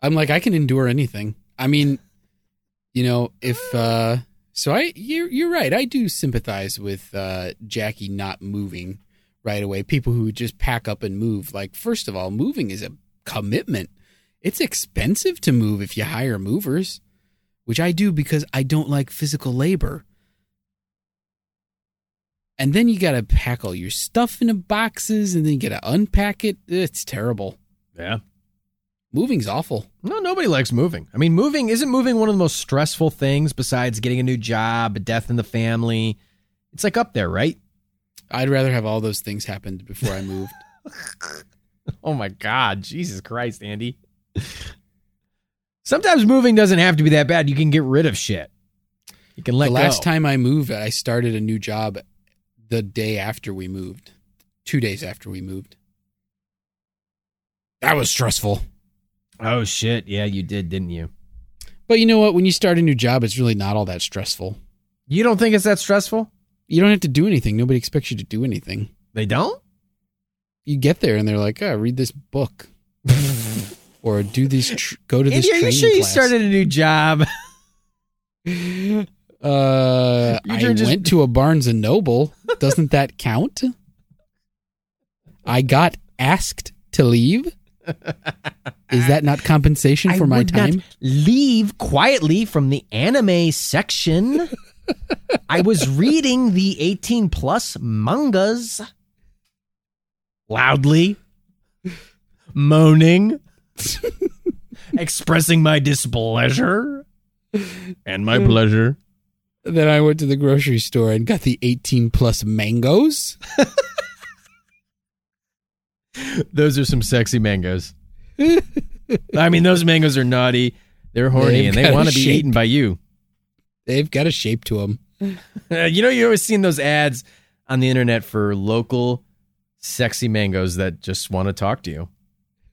I'm like, I can endure anything. I mean, you know, if uh So I you're you're right. I do sympathize with uh, Jackie not moving right away. People who just pack up and move. Like first of all, moving is a commitment. It's expensive to move if you hire movers, which I do because I don't like physical labor. And then you got to pack all your stuff into boxes and then you got to unpack it. It's terrible. Yeah. Moving's awful. No, nobody likes moving. I mean, moving isn't moving one of the most stressful things besides getting a new job, a death in the family. It's like up there, right? I'd rather have all those things happen before I moved. Oh my God. Jesus Christ, Andy. Sometimes moving doesn't have to be that bad. You can get rid of shit. You can let the last go. time I moved, I started a new job the day after we moved, two days after we moved. That was stressful. Oh shit. Yeah, you did, didn't you? But you know what? When you start a new job, it's really not all that stressful. You don't think it's that stressful? You don't have to do anything. Nobody expects you to do anything. They don't? You get there and they're like, "Oh, read this book." or do these tr- go to this Andy, are you sure you class. started a new job? Uh, I just- went to a Barnes and Noble. Doesn't that count? I got asked to leave. Is that not compensation for I my time? leave quietly from the anime section. I was reading the 18 plus mangas loudly, moaning, expressing my displeasure and my pleasure. Then I went to the grocery store and got the 18 plus mangoes. Those are some sexy mangoes. I mean, those mangoes are naughty. They're horny They've and they want to be eaten by you. They've got a shape to them. Uh, you know, you always seen those ads on the internet for local sexy mangoes that just want to talk to you.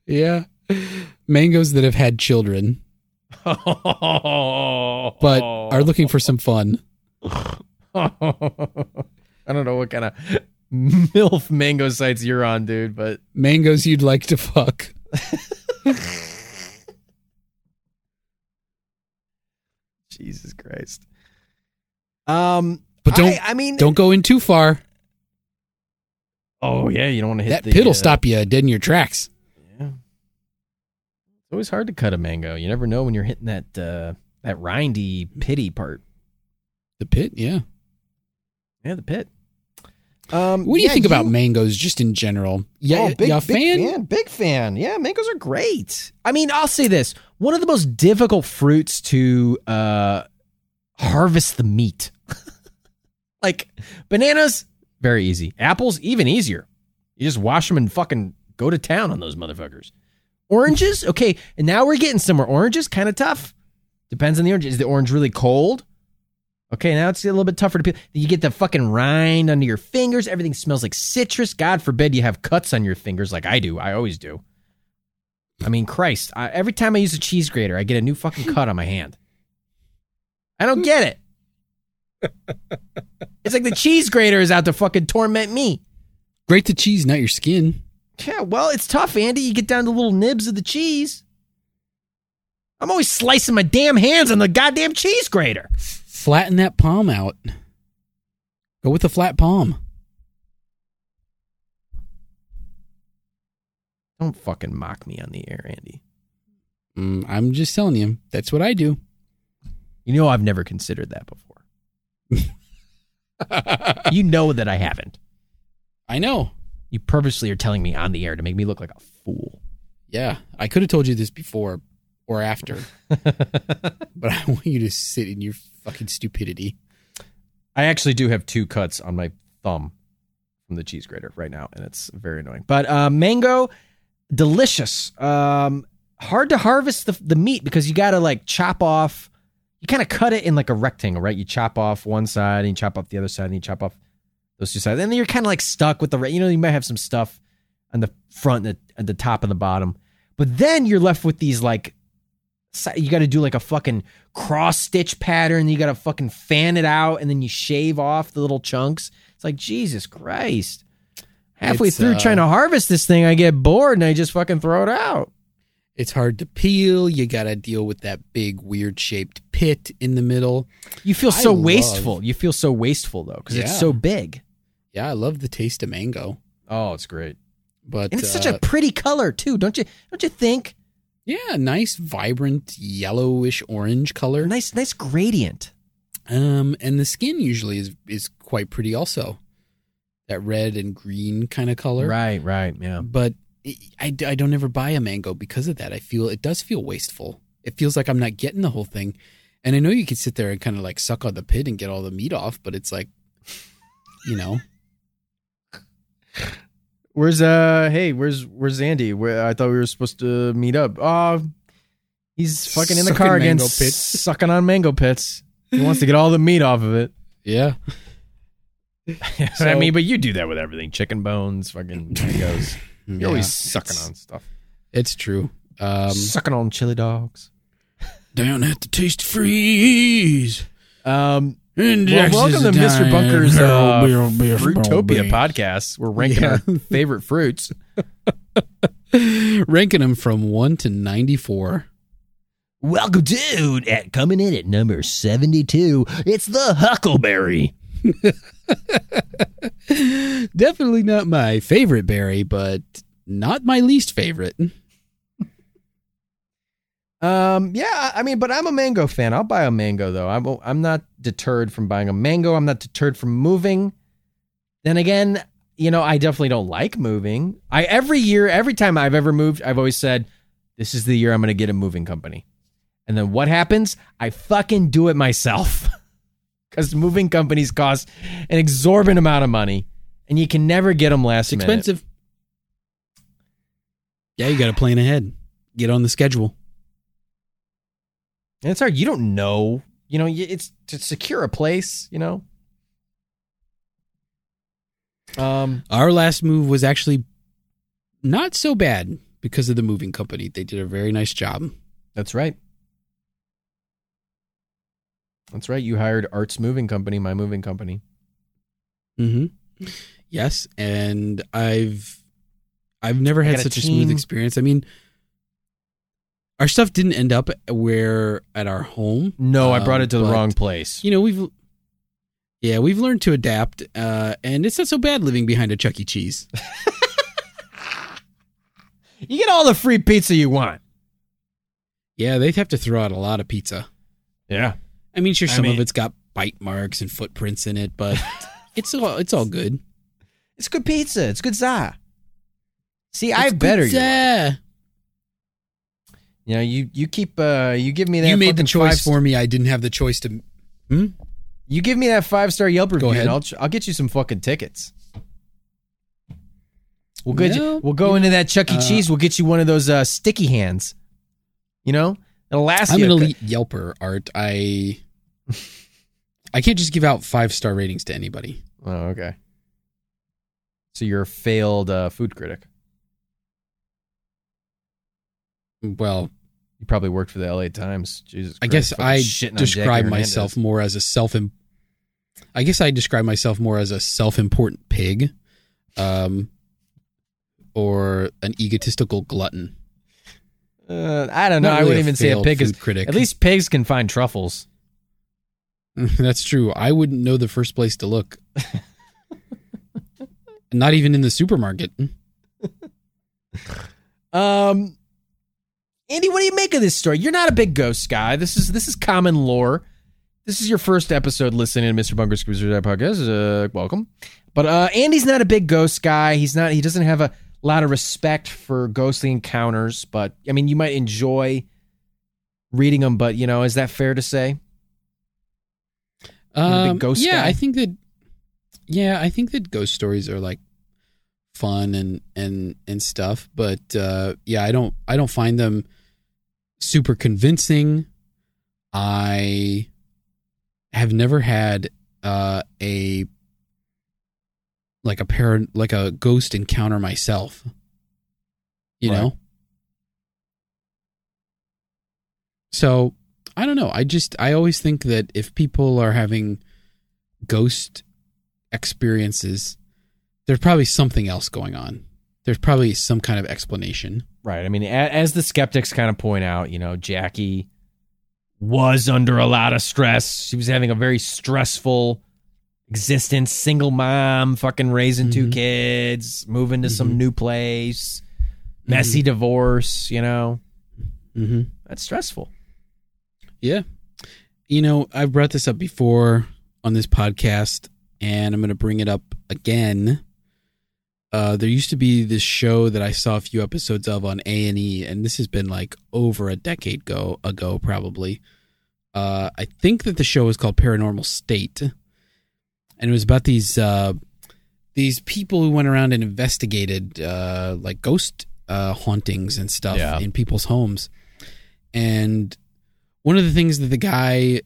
Yeah. Mangoes that have had children but but are looking for some fun. I don't know what kind of MILF mango sites you're on, dude, but Mangoes you'd like to fuck. Jesus Christ. Um, But don't I, I mean, don't go in too far. Oh yeah, you don't want to hit That the, pit'll uh, stop you dead in your tracks. Yeah. It's always hard to cut a mango. You never know when you're hitting that uh, that rindy pitty part. The pit, yeah. Yeah, the pit. Um, What do you yeah, think about mangoes just in general? Yeah, oh, big, big fan? Big fan. Yeah, mangoes are great. I mean, I'll say this: one of the most difficult fruits to uh, harvest the meat. like bananas, very easy. Apples, even easier. You just wash them and fucking go to town on those motherfuckers. Oranges, okay, and now we're getting somewhere. Oranges, kind of tough. Depends on the orange. Is the orange really cold? Okay, now it's a little bit tougher to peel. You get the fucking rind under your fingers. Everything smells like citrus. God forbid you have cuts on your fingers like I do. I always do. I mean, Christ. I, every time I use a cheese grater, I get a new fucking cut on my hand. I don't get it. it's like the cheese grater is out to fucking torment me. Grate the cheese, not your skin. Yeah, well, it's tough, Andy. You get down to little nibs of the cheese. I'm always slicing my damn hands on the goddamn cheese grater. Flatten that palm out. Go with the flat palm. Don't fucking mock me on the air, Andy. Mm, I'm just telling you, that's what I do. You know I've never considered that before. you know that I haven't. I know. You purposely are telling me on the air to make me look like a fool. Yeah, I could have told you this before or after, but I want you to sit in your fucking stupidity. I actually do have two cuts on my thumb from the cheese grater right now, and it's very annoying. But uh, mango, delicious. Um, hard to harvest the the meat because you got to like chop off. You kind of cut it in like a rectangle, right? You chop off one side and you chop off the other side and you chop off those two sides, and then you're kind of like stuck with the. You know, you might have some stuff on the front, and the, at the top, and the bottom, but then you're left with these like. You got to do like a fucking cross stitch pattern. You got to fucking fan it out, and then you shave off the little chunks. It's like Jesus Christ. Halfway It's, through uh, trying to harvest this thing, I get bored and I just fucking throw it out. It's hard to peel. You got to deal with that big weird shaped pit in the middle. You feel so love- wasteful. You feel so wasteful though because it's so big. Yeah, I love the taste of mango, Oh, it's great. but And it's such uh, a pretty color too, don't you? Don't you think? Yeah, nice vibrant yellowish orange color. Nice, nice gradient. Um, and the skin usually is is quite pretty also. That red and green kind of color. Right, right, yeah. But I, I don't ever buy a mango because of that. I feel it does feel wasteful. It feels like I'm not getting the whole thing. And I know you could sit there and kind of like suck on the pit and get all the meat off, but it's like, you know, Where's uh? Hey, where's where's Andy? Where I thought we were supposed to meet up. Oh, he's fucking in the Sucking car again, mango pits. sucking on mango pits. He wants to get all the meat off of it. yeah. I So- mean, but you do that with everything: chicken bones, fucking mangoes. You're Yeah, always sucking on stuff. It's true. Um, sucking on chili dogs. down at the Taste Freeze. Um, In well, welcome to Mr. Bunker's uh, Fruitopia podcast. We're ranking Yeah. our favorite fruits. Ranking them from 1 to 94. Welcome dude. at coming in at number seventy-two. It's the Huckleberry. Definitely not my favorite berry, but not my least favorite. Um, yeah, I- mean, but I'm a mango fan. I'll buy a mango though. I'm I'm not deterred from buying a mango. I'm not deterred from moving. Then again, you know, I definitely don't like moving. I every year, every time I've ever moved, I've always said, "This is the year I'm going to get a moving company." And then what happens? I fucking do it myself. Because moving companies cost an exorbitant amount of money, and you can never get them last It's minute. expensive. Yeah, you got to plan ahead. Get on the schedule. And it's hard. You don't know. You know, it's to secure a place. You know. Um. Our last move was actually not so bad because of the moving company. They did a very nice job. That's right. That's right. You hired Arts Moving Company, my moving company. Mm-hmm. Yes, and I've I've never had a such a smooth experience. I mean, our stuff didn't end up where at our home. No, I Um, brought it to the but, wrong place. You know, we've yeah, we've learned to adapt, uh, and it's not so bad living behind a Chuck E. Cheese. You get all the free pizza you want. Yeah, they have to throw out a lot of pizza. Yeah. I mean, sure, I some mean- of it's got bite marks and footprints in it, but it's all it's all good. It's good pizza. It's good za. See, I better you. You know, you you keep uh you give me that You made the choice for me. I didn't have the choice to. Hmm? You give me that five star Yelp review, ahead. and I'll I'll get you some fucking tickets. We'll get you, Well, go you into that Chuck E. uh, Cheese. We'll get you one of those uh, sticky hands. You know, it'll last I'm an elite Yelper, Art. I I can't just give out five star ratings to anybody. Oh, okay. So you're a failed uh, food critic. Well, You probably worked for the L.A. Times. Jesus, I Christ, guess I describe myself more as a self. I guess I describe myself more as a self important pig, um, or an egotistical glutton. Uh, I don't know. Not I wouldn't even say a pig is. critic. At least pigs can find truffles. That's true. I wouldn't know the first place to look. Not even in the supermarket. Um, Andy, what do you make of this story? You're not a big ghost guy. This is this is common lore. This is your first episode listening to Mr. Bunker's Cruiser podcast. Uh, welcome. But uh, Andy's not a big ghost guy. He's not. He doesn't have a lot of respect for ghostly encounters. But I mean, you might enjoy reading them. But you know, is that fair to say? Um, ghost yeah, guy? I think that. Yeah, I think that ghost stories are like fun and and and stuff. But uh, yeah, I don't I don't find them super convincing. I have never had uh, a like a par like a ghost encounter myself. You Right. know. So I don't know. I just I always think that if people are having ghost experiences, there's probably something else going on. there's probably some kind of explanation. Right. I mean, as the skeptics kind of point out, you know, Jackie was under a lot of stress. She was having a very stressful existence, single mom, fucking raising two Mhm. kids, moving to some Mhm. new place, messy divorce, you know. Mm-hmm. That's stressful. Yeah. You know, I've brought this up before on this podcast, and I'm going to bring it up again. Uh, there used to be this show that I saw a few episodes of on A and E, and this has been like over a decade go ago, probably. Uh, I think that the show was called Paranormal State, and it was about these uh, these people who went around and investigated uh, like ghost uh, hauntings and stuff Yeah. in people's homes. And one of the things that the guy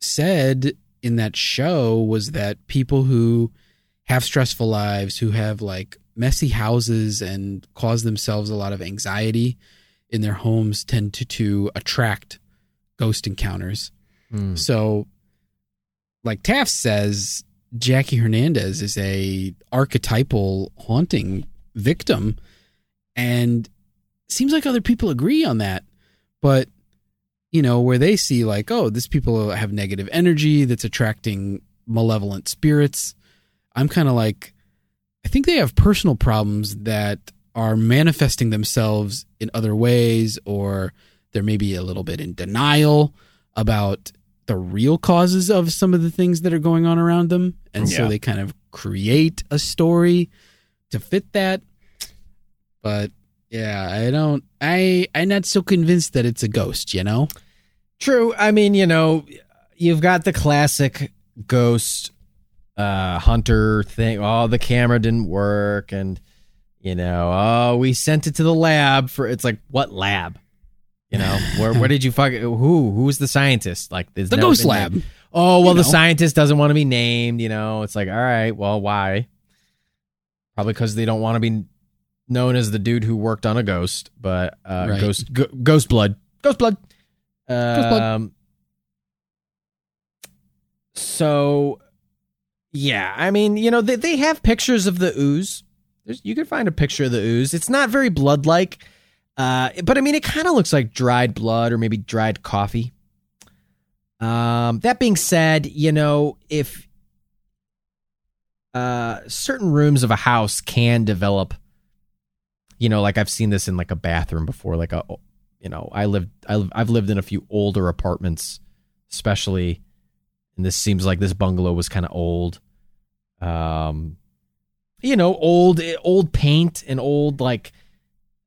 said in that show was that people who have stressful lives, who have like messy houses and cause themselves a lot of anxiety in their homes, tend to, to attract ghost encounters. Hmm. So, like Taff says, Jackie Hernandez is a archetypal haunting victim, and seems like other people agree on that. But you know, where they see like, oh, this people have negative energy that's attracting malevolent spirits. I'm kind of like, I think they have personal problems that are manifesting themselves in other ways, or they're maybe a little bit in denial about the real causes of some of the things that are going on around them. And so they kind of create a story to fit that. But yeah, I don't I I'm not so convinced that it's a ghost, you know? True. I mean, you know, you've got the classic ghost uh hunter thing. Oh, the camera didn't work and you know, oh, we sent it to the lab for it's like what lab? You know, where where did you fuck who who's the scientist? Like The ghost lab. named. Oh, well You the know. scientist doesn't want to be named, you know. It's like, all right, well, why? Probably cuz they don't want to be known as the dude who worked on a ghost, but uh Right. ghost go, ghost blood. Ghost blood. blood. Um, so, yeah, I mean, you know, they, they have pictures of the ooze. There's, you can find a picture of the ooze. It's not very blood like, uh, but I mean, it kind of looks like dried blood or maybe dried coffee. Um, that being said, you know, if uh, certain rooms of a house can develop, you know, like I've seen this in like a bathroom before, like a you know, I lived, I, I've lived in a few older apartments, especially, and this seems like this bungalow was kind of old. Um, you know, old, old paint and old like,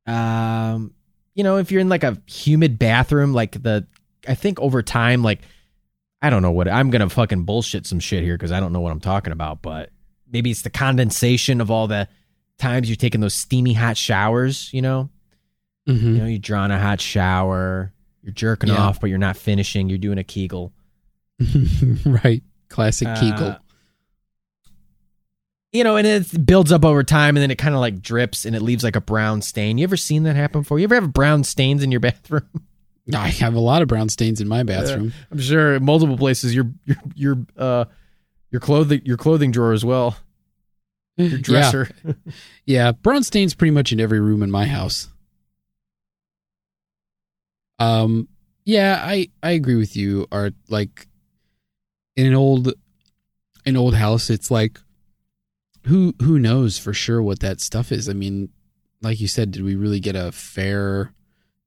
um, you know, if you're in like a humid bathroom, like the, I think over time, like, I don't know what I'm gonna fucking bullshit some shit here because I don't know what I'm talking about, but maybe it's the condensation of all the times you're taking those steamy hot showers, you know. Mm-hmm. You know, you draw in a hot shower, you're jerking Yeah. off, but you're not finishing. You're doing a Kegel. right. Classic Uh, Kegel. You know, and it builds up over time, and then it kind of like drips, and it leaves like a brown stain. You ever seen that happen before? You ever have brown stains in your bathroom? I have a lot of brown stains in my bathroom. I'm sure multiple places. Your your your uh your clothing your clothing drawer as well. Your dresser. Yeah. yeah, brown stains pretty much in every room in my house. Um yeah, I I agree with you. Art like in an old an old house, it's like who who knows for sure what that stuff is. I mean, like you said, did we really get a fair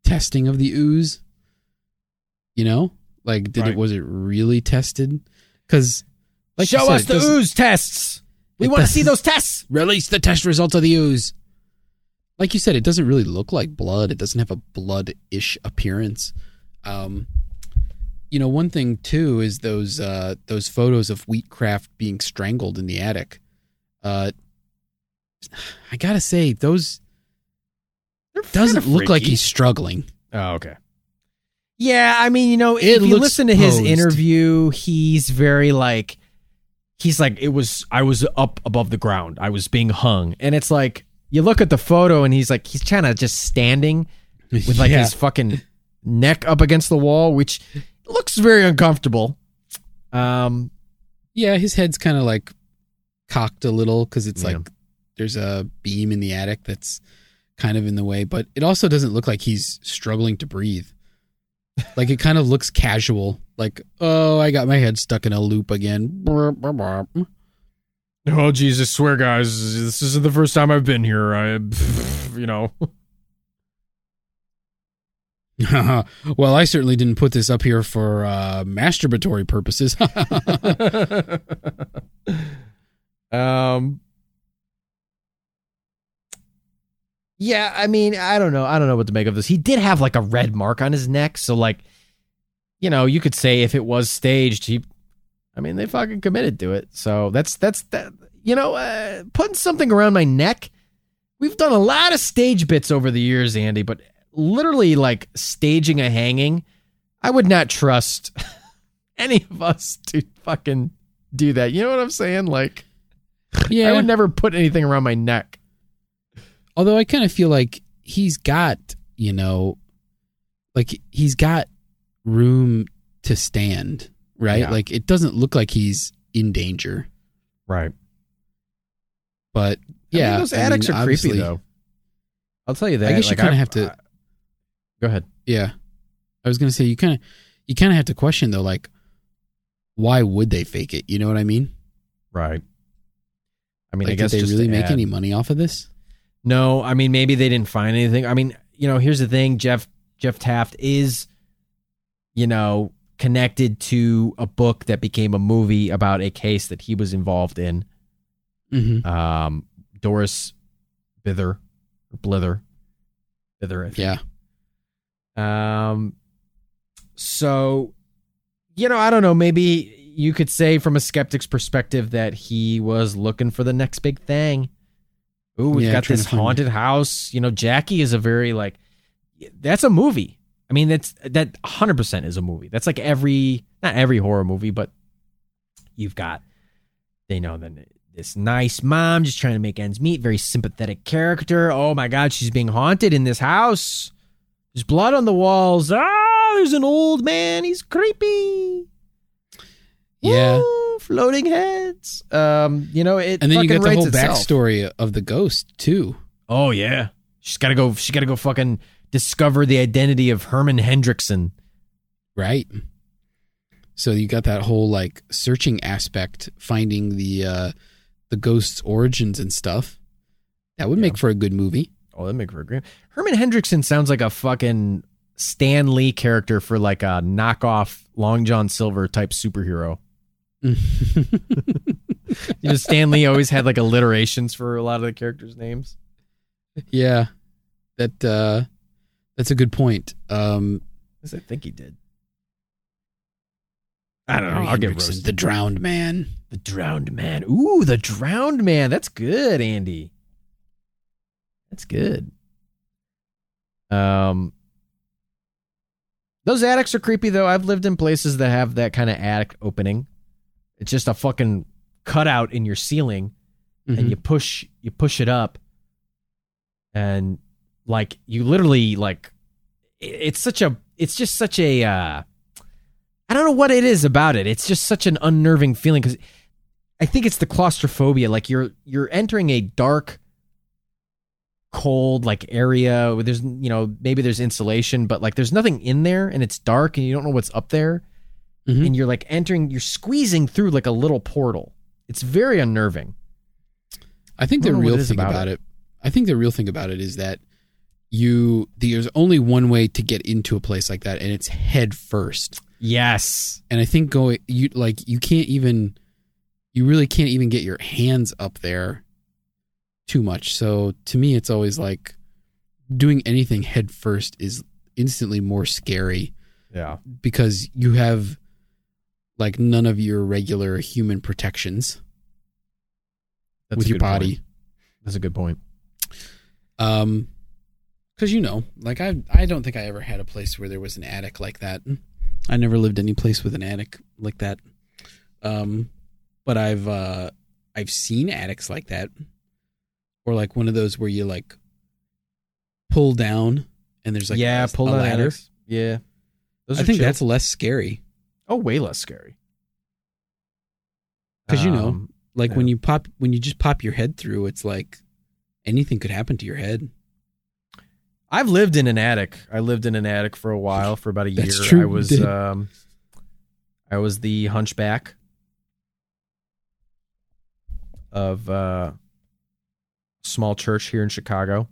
testing of the ooze? You know? Like did Right. it was it really tested? Cuz like Show said, us the ooze tests. We want to see those tests. release the test results of the ooze. Like you said, it doesn't really look like blood. It doesn't have a blood-ish appearance. Um, you know, one thing too is those uh, those photos of Wheatcraft being strangled in the attic. Uh, I gotta say, those doesn't look like he's struggling. Oh, okay. Yeah, I mean, you know, It if you listen to his posed. interview, he's very like he's like it was I was up above the ground. I was being hung. And it's like you look at the photo and he's like he's kind of just standing with like Yeah. his fucking neck up against the wall, which looks very uncomfortable. Um yeah, his head's kind of like cocked a little because it's Yeah. like there's a beam in the attic that's kind of in the way, but it also doesn't look like he's struggling to breathe. Like it kind of looks casual. Like, oh, I got my head stuck in a loop again. Oh Jesus, swear guys, this isn't the first time I've been here. I, you know. well, I certainly didn't put this up here for uh, masturbatory purposes. um. Yeah, I mean, I don't know. I don't know what to make of this. He did have like a red mark on his neck, so like, you know, you could say if it was staged, he. I mean, they fucking committed to it. So that's that's that. You know, uh, putting something around my neck. We've done a lot of stage bits over the years, Andy, but literally like staging a hanging, I would not trust any of us to fucking do that. You know what I'm saying? Like, yeah, I would never put anything around my neck. Although I kind of feel like he's got, you know, like he's got room to stand, right? Yeah. Like it doesn't look like he's in danger. Right. But I yeah, mean, those I attics mean, are creepy though. I'll tell you that. I guess you kinda have to- I- go ahead. Yeah. I was gonna say you kind of you kind of have to question though, like why would they fake it? You know what I mean? Right. I mean, like, I guess did they really make add- any money off of this? No, I mean maybe they didn't find anything. I mean, you know, here's the thing, Jeff Jeff Taff is you know, connected to a book that became a movie about a case that he was involved in. Mm-hmm. Um Doris Bither or Blither. Bither, I think. Yeah. Um, so, you know, I don't know. Maybe you could say from a skeptic's perspective that he was looking for the next big thing. Ooh, we've Yeah, got this haunted house. You know, Jackie is a very like, that's a movie. I mean, that's that 100% is a movie. That's like every, not every horror movie, but you've got, they know then this nice mom just trying to make ends meet, very sympathetic character. Oh my God, she's being haunted in this house. There's blood on the walls. Ah, there's an old man. He's creepy. Yeah. Woo, floating heads. Um, you know it. And then you get the whole itself. backstory of the ghost too. Oh yeah, she's got to go. She got to go fucking discover the identity of Herman Hendrickson. Right. So you got that whole like searching aspect, finding the uh the ghost's origins and stuff. That would Yeah. make for a good movie. Oh, that make for a great. Herman Hendrickson sounds like a fucking Stan Lee character for like a knockoff Long John Silver type superhero. You know, Stan Lee always had like alliterations for a lot of the characters' names. yeah. That uh that's a good point. Um As I think he did. I don't know. I'll get Hendrickson, roasted. the drowned man. The drowned man. Ooh, the drowned man. That's good, Andy. That's good. Um Those attics are creepy though. I've lived in places that have that kind of attic opening. It's just a fucking cutout in your ceiling Mhm. and you push you push it up and like you literally like it's such a it's just such a uh I don't know what it is about it. It's just such an unnerving feeling cuz I think it's the claustrophobia like you're you're entering a dark cold like area where there's you know maybe there's insulation but like there's nothing in there and it's dark and you don't know what's up there Mhm. and you're like entering you're squeezing through like a little portal. It's very unnerving. I think I the don't know what real thing about about it. I think the real thing about it is that you there's only one way to get into a place like that and it's head first. Yes. And I think going you like you can't even you really can't even get your hands up there too much. So to me it's always like doing anything head first is instantly more scary Yeah. because you have like none of your regular human protections That's with your body. point. That's a good point. Um, because you know, like I, I don't think I ever had a place where there was an attic like that. I never lived any place with an attic like that. Um, but I've, uh, I've seen attics like that, or like one of those where you like pull down and there's like yeah, a, pull a down ladder. attics. Yeah. Those I think chill. that's less scary oh way less scary. because you know, Um, like yeah. when you pop when you just pop your head through, it's like anything could happen to your head. I've lived in an attic. I lived in an attic for a while, for about a year. That's true, I was um I was the hunchback of uh small church here in Chicago.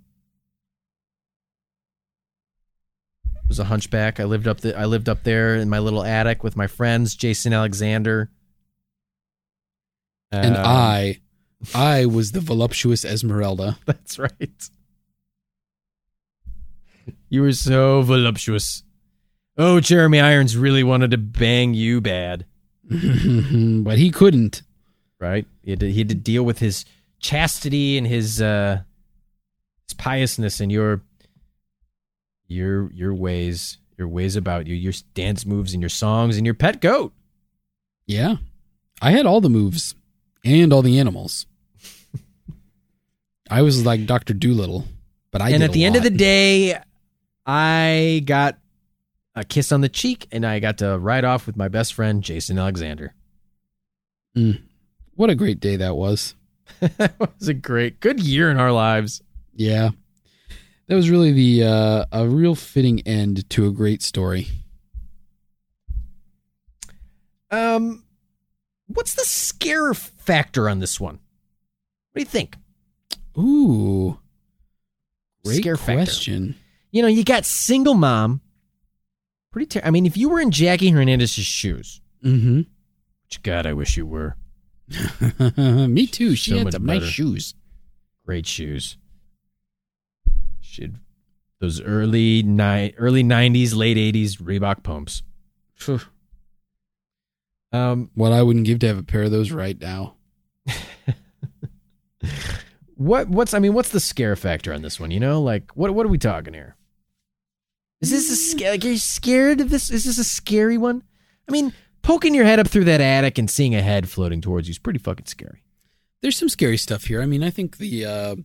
It was a hunchback. I lived up the I lived up there in my little attic with my friends, Jason Alexander. And Um, I, I was the voluptuous Esmeralda. That's right. You were so voluptuous. Oh, Jeremy Irons really wanted to bang you bad, but he couldn't. right? He had to, he had to deal with his chastity and his uh his piousness and your your your ways, your ways about you, your dance moves and your songs and your pet goat. Yeah. I had all the moves and all the animals. I was like Dr. Dolittle, but I and at the end of the day, I got a kiss on the cheek and I got to ride off with my best friend Jason Alexander. what a great day that was. that was a great, good year in our lives. Yeah. That was really the uh, a real fitting end to a great story. Um, what's the scare factor on this one? What do you think? Ooh. Great Scare factor. question. You know, you got single mom. Pretty. Ter- I mean, if you were in Jackie Hernandez's shoes, Mm-hmm. which God, I wish you were. Me too. She So had some nice shoes. Great shoes. She'd those early ni- early nineties, late eighties Reebok pumps. Um, What I wouldn't give to have a pair of those right now. what what's I mean, what's the scare factor on this one? You know, like what what are we talking here? Is this a scare? Like, are you scared of this? Is this a scary one? I mean, poking your head up through that attic and seeing a head floating towards you is pretty fucking scary. There's some scary stuff here. I mean, I think the uh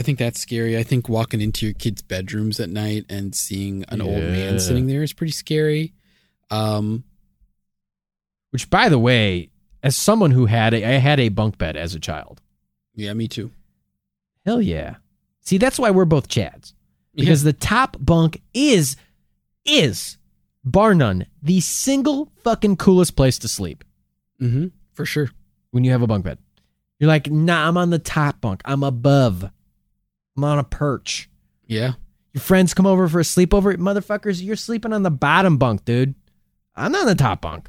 I think that's scary. I think walking into your kids' bedrooms at night and seeing an old man sitting there is pretty scary. Um Which, by the way, as someone who had a, I had a bunk bed as a child. yeah, me too. Hell yeah. See, that's why we're both Chads. Because the top bunk is, is, bar none, the single fucking coolest place to sleep hmm For sure. when you have a bunk bed. You're like, nah, I'm on the top bunk. I'm above. I'm on a perch. Yeah. Your friends come over for a sleepover. Motherfuckers, you're sleeping on the bottom bunk, dude. I'm not on the top bunk.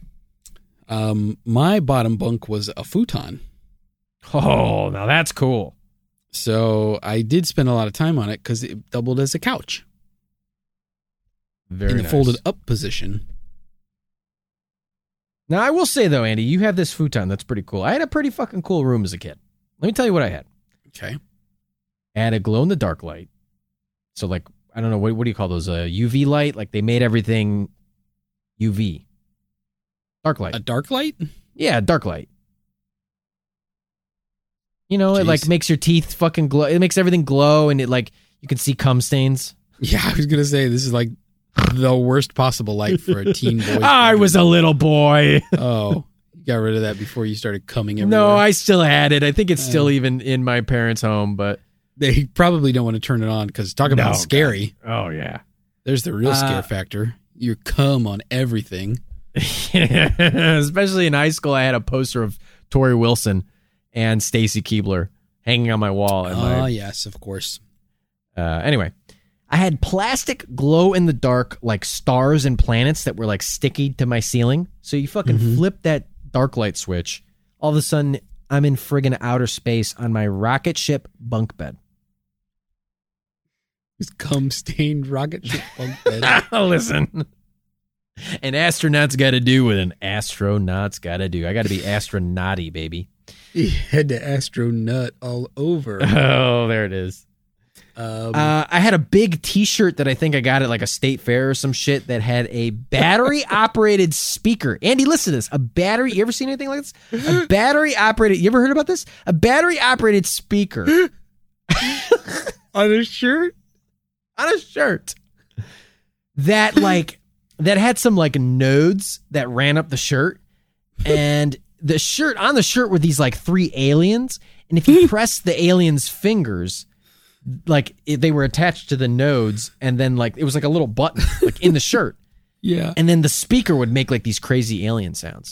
Um my bottom bunk was a futon. Oh, now that's cool. So I did spend a lot of time on it because it doubled as a couch Very in the nice. folded up position. Now, I will say though, Andy, you have this futon that's pretty cool. I had a pretty fucking cool room as a kid. Let me tell you what I had. Okay. I had a glow in the dark light. So like I don't know what what do you call those? A UV light? Like they made everything UV. Dark light. A dark light? yeah, dark light. You know, it like makes your teeth fucking glow. It makes everything glow, and it like you can see cum stains. Yeah, I was gonna say this is like the worst possible light for a teen boy. I was a little boy. Oh, you got rid of that before you started coming everywhere. no, I still had it. I think it's still Uh. even in my parents' home, but They probably don't want to turn it on because talk about No, scary. oh yeah. There's the real Uh, scare factor. You come on everything. Especially in high school, I had a poster of Torrie Wilson and Stacy Keibler hanging on my wall. And Oh my, yes, of course. uh, anyway, I had plastic glow in the dark like stars and planets that were like sticky to my ceiling. So you fucking Mhm. flip that dark light switch. All of a sudden, I'm in friggin' outer space on my rocket ship bunk bed. This cum stained rocket ship bunk bed. Listen. An astronaut's got to do what an astronaut's got to do. I got to be astronauty, baby. he had to astronaut all over. Oh, there it is. Um, Uh, I had a big T-shirt that I think I got at like a state fair or some shit that had a battery-operated speaker. Andy, listen to this: a battery. You ever seen anything like this? A battery-operated. You ever heard about this? A battery-operated speaker on a shirt. on a shirt that like that had some like nodes that ran up the shirt, and the shirt on the shirt were these like three aliens. and if you press the alien's fingers, like it, they were attached to the nodes, and then like it was like a little button, like in the shirt, Yeah. and then the speaker would make like these crazy alien sounds.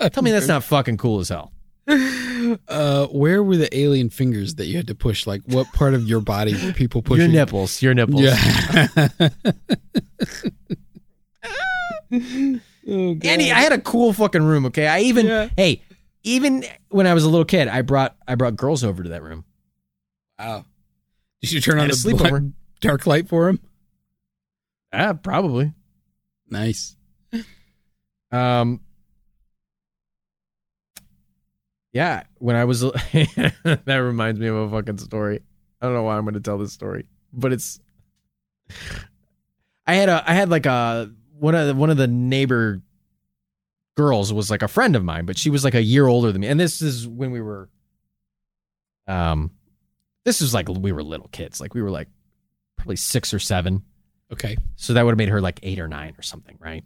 Tell me that's not fucking cool as hell. Uh, where were the alien fingers that you had to push? Like, what part of your body were people pushing? Your nipples, your nipples. Yeah. oh, God. Andy, I had a cool fucking room. Okay, I even Yeah. hey, even when I was a little kid, I brought I brought girls over to that room. Wow. Did you turn on a sleepover. dark light for him? Ah, probably. Nice. Um. Yeah, when I was that reminds me of a fucking story. I don't know why I'm going to tell this story, but it's. I had a I had like a one of the, one of the neighbor girls was like a friend of mine, but she was like a year older than me, and this is when we were. Um, this was like we were little kids, like we were like probably six or seven, Okay. so that would have made her like eight or nine or something, right?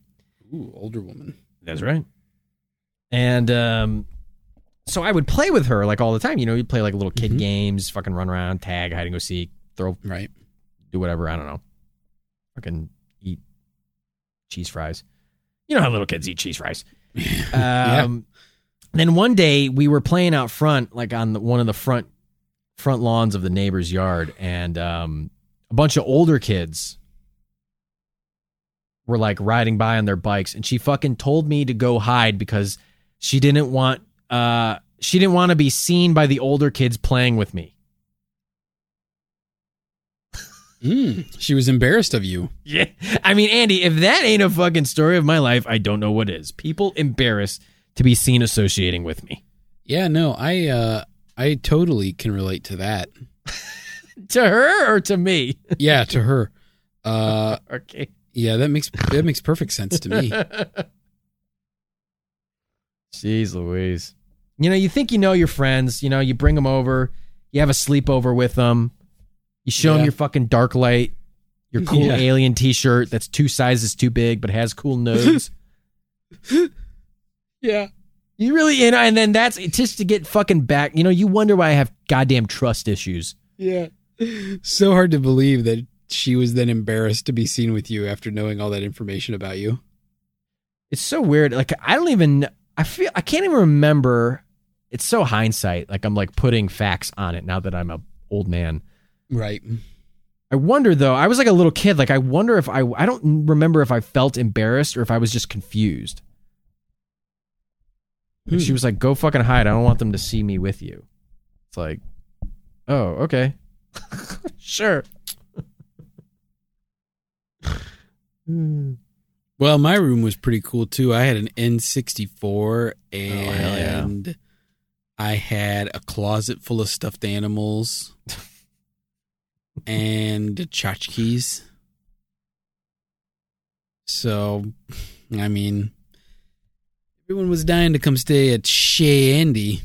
Ooh, older woman. That's right. And um, so I would play with her like all the time. You know, you'd play like little kid Mhm. games, fucking run around, tag, hide and go seek, throw, Right. do whatever. I don't know. Fucking eat cheese fries. You know how little kids eat cheese fries. Yeah. Um, Then one day we were playing out front, like on the, one of the front front lawns of the neighbor's yard, and um, a bunch of older kids were like riding by on their bikes, and she fucking told me to go hide because she didn't want uh she didn't want to be seen by the older kids playing with me. Mm, she was embarrassed of you. Yeah. I mean, Andy, if that ain't a fucking story of my life, I don't know what is. People embarrassed to be seen associating with me. Yeah, no, I uh I totally can relate to that. To her or to me? Yeah, to her. Uh okay. yeah, that makes that makes perfect sense to me. Jeez Louise. You know, you think you know your friends, you know, you bring them over, you have a sleepover with them, you show them your fucking dark light, your cool Yeah. alien t shirt that's two sizes too big but has cool nose. Yeah. You really, you know, and then that's just to get fucking back. You know, you wonder why I have goddamn trust issues. Yeah. So hard to believe that she was then embarrassed to be seen with you after knowing all that information about you. It's so weird. Like, I don't even, I feel, I can't even remember. It's so hindsight. Like, I'm like putting facts on it now that I'm a old man. Right. I wonder though. I was like a little kid. Like I wonder if I I don't remember if I felt embarrassed or if I was just confused. She Hmm. was like, "Go fucking hide. I don't want them to see me with you." It's like, "Oh, okay, sure." Well, my room was pretty cool too. I had an N64 Oh, yeah. and I had a closet full of stuffed animals and tchotchkes. So, I mean, everyone was dying to come stay at Chez Andy.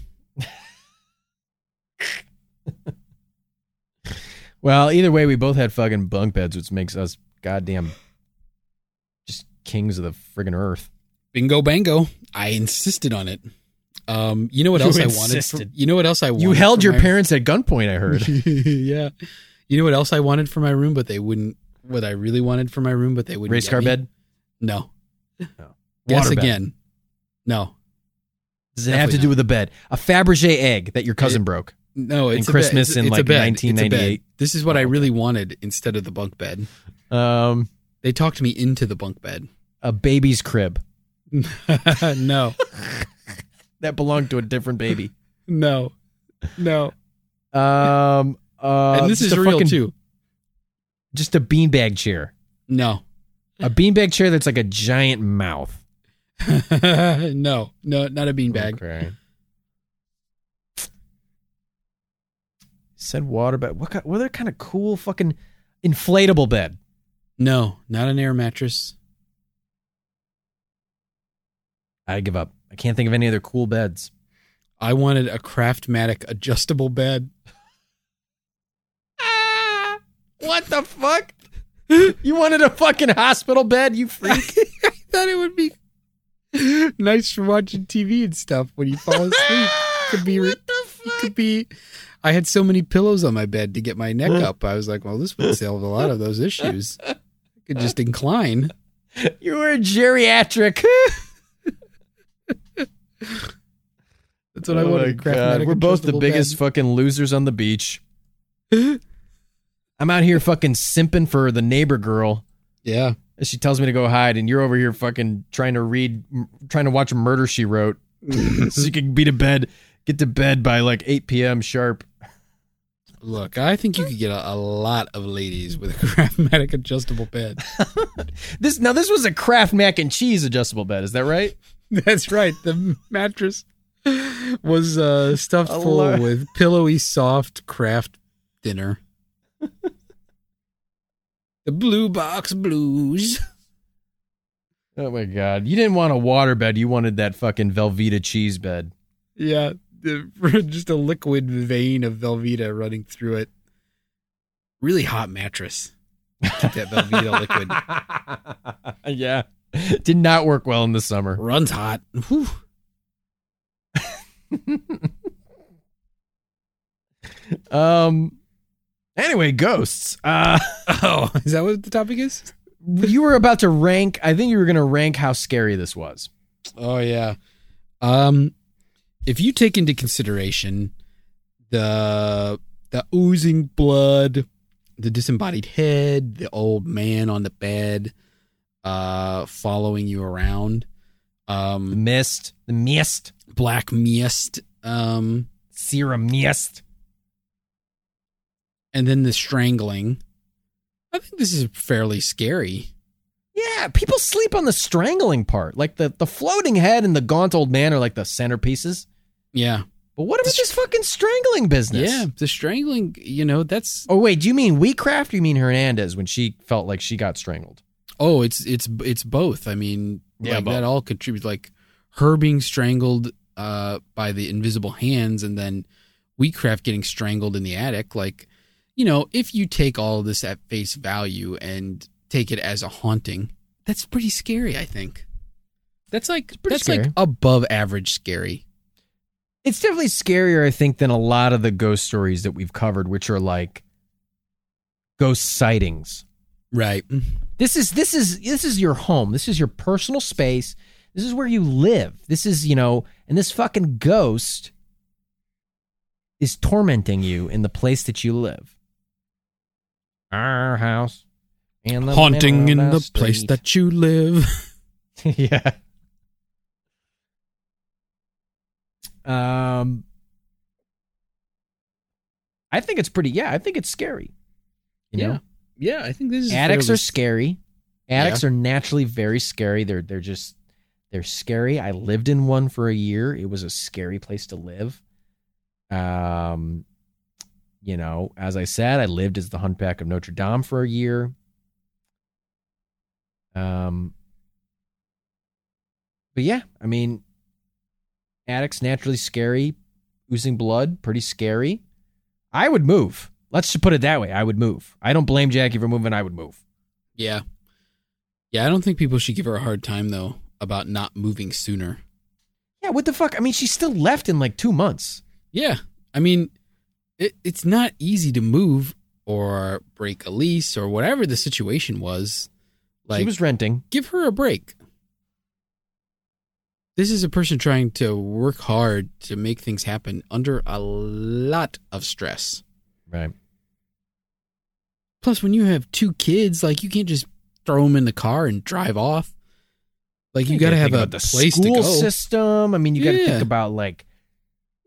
Well, either way, we both had fucking bunk beds, which makes us goddamn just kings of the friggin' earth. Bingo bango. I insisted on it. Um, you know what You else I wanted? insisted. For, you know what else I wanted? You held your my- parents at gunpoint. I heard. yeah. You know what else I wanted for my room, but they wouldn't. What I really wanted for my room, but they wouldn't. Race get car me? bed. No. Guess Water bed. No. Does it have to do with a bed? A Fabergé egg that your cousin broke. No. It's In a bed. Christmas It's- in, it's a like, bed. It's a bed. 1998. This is what Oh, I okay. really wanted instead of the bunk bed. Um, They talked me into the bunk bed. a baby's crib no. that belonged to a different baby. No. No. Um, uh, and this just is a real fucking- too. Just a beanbag chair. No. A beanbag chair that's like a giant mouth. no. No. Not a beanbag. Okay. Said water bed. What kind, what other kind of cool fucking inflatable bed? No. Not an air mattress. I give up. I can't think of any other cool beds. I wanted a Craftmatic adjustable bed. Ah, what the fuck? you wanted a fucking hospital bed, you freak? I thought it would be nice for watching TV and stuff when you fall asleep. Could be re- what the could be. I had so many pillows on my bed to get my neck up. I was like, well, this would solve a lot of those issues. I could just incline. You were geriatric. That's what I Oh wanted. my God. We're both the biggest bed. fucking losers on the beach. I'm out here fucking simping for the neighbor girl. Yeah. And She tells me to go hide, and you're over here fucking trying to read, m- trying to watch a murder she wrote, so you can be to bed, get to bed by like 8 p.m. sharp. Look, I think you could get a, a lot of ladies with a Craftmatic adjustable bed. This now this was a Kraft mac and cheese adjustable bed. Is that right? That's right. The mattress was uh, stuffed full with pillowy, soft Kraft Dinner. The blue box blues. Oh my god! You didn't want a water bed. You wanted that fucking Velveeta cheese bed. Yeah, just a liquid vein of Velveeta running through it. Really hot mattress. Keep that Velveeta liquid. yeah, did not work well in the summer. Runs hot. Um. Anyway, ghosts. Uh, Oh, is that what the topic is? you were about to rank. I think you were going to rank how scary this was. Oh yeah. Um if you take into consideration the the oozing blood, the disembodied head, the old man on the bed uh following you around, The um mist, the mist, black mist, um serum mist. And then the strangling. I think this is fairly scary. Yeah, people sleep on the strangling part. Like the the floating head and the gaunt old man are like the centerpieces. Yeah. But what about this fucking strangling business? Yeah, the strangling, you know, that's Oh wait, do you mean Wheatcraft or you mean Hernandez when she felt like she got strangled? Oh, it's it's it's both. I mean, Yeah, like that all contributes. Like her being strangled uh, by the invisible hands, and then Wheatcraft getting strangled in the attic. Like, you know, if you take all of this at face value and take it as a haunting, that's pretty scary. I think that's like pretty that's like scary. above average scary. It's definitely scarier, I think, than a lot of the ghost stories that we've covered, which are like ghost sightings. Right. Mm. This is this is this is your home. This is your personal space. This is where you live. This is, you know, and this fucking ghost is tormenting you in the place that you live. Our house. In the Haunting in the place that you live. yeah. Um I think it's pretty yeah, I think it's scary. You know? yeah, I think this is Attics fairly- are scary. Attics are naturally very scary. They're they're just they're scary. I lived in one for a year. It was a scary place to live. Um you know, as I said, I lived as the Hunchback of Notre Dame for a year. Um But yeah, I mean attics naturally scary, oozing blood, pretty scary. I would move. Let's just put it that way. I would move. I don't blame Jackie for moving. I would move. Yeah. Yeah, I don't think people should give her a hard time though about not moving sooner. Yeah, what the fuck? I mean, she still left in like two months. Yeah. I mean, it, it's not easy to move or break a lease or whatever the situation was. Like she was renting. give her a break. This is a person trying to work hard to make things happen under a lot of stress. Right. Plus, when you have two kids, like you can't just throw them in the car and drive off. Like you, got to have a the place school to go. system. I mean, you got to Yeah. think about like,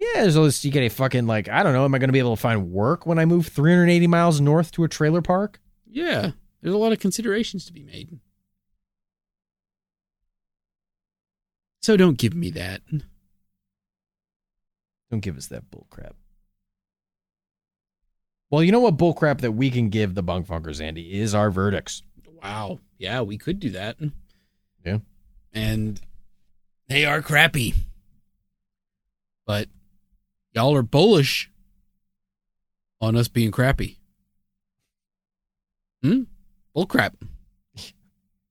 yeah, there's all this. You get a fucking like, I don't know. Am I going to be able to find work when I move 380 miles north to a trailer park? Yeah, there's a lot of considerations to be made. So don't give me that. Don't give us that bullcrap. Well, you know what bullcrap that we can give the bunk funkers, Andy, is our verdicts. Wow. Yeah, we could do that. Yeah. And they are crappy. But y'all are bullish on us being crappy. Hmm? Bull crap.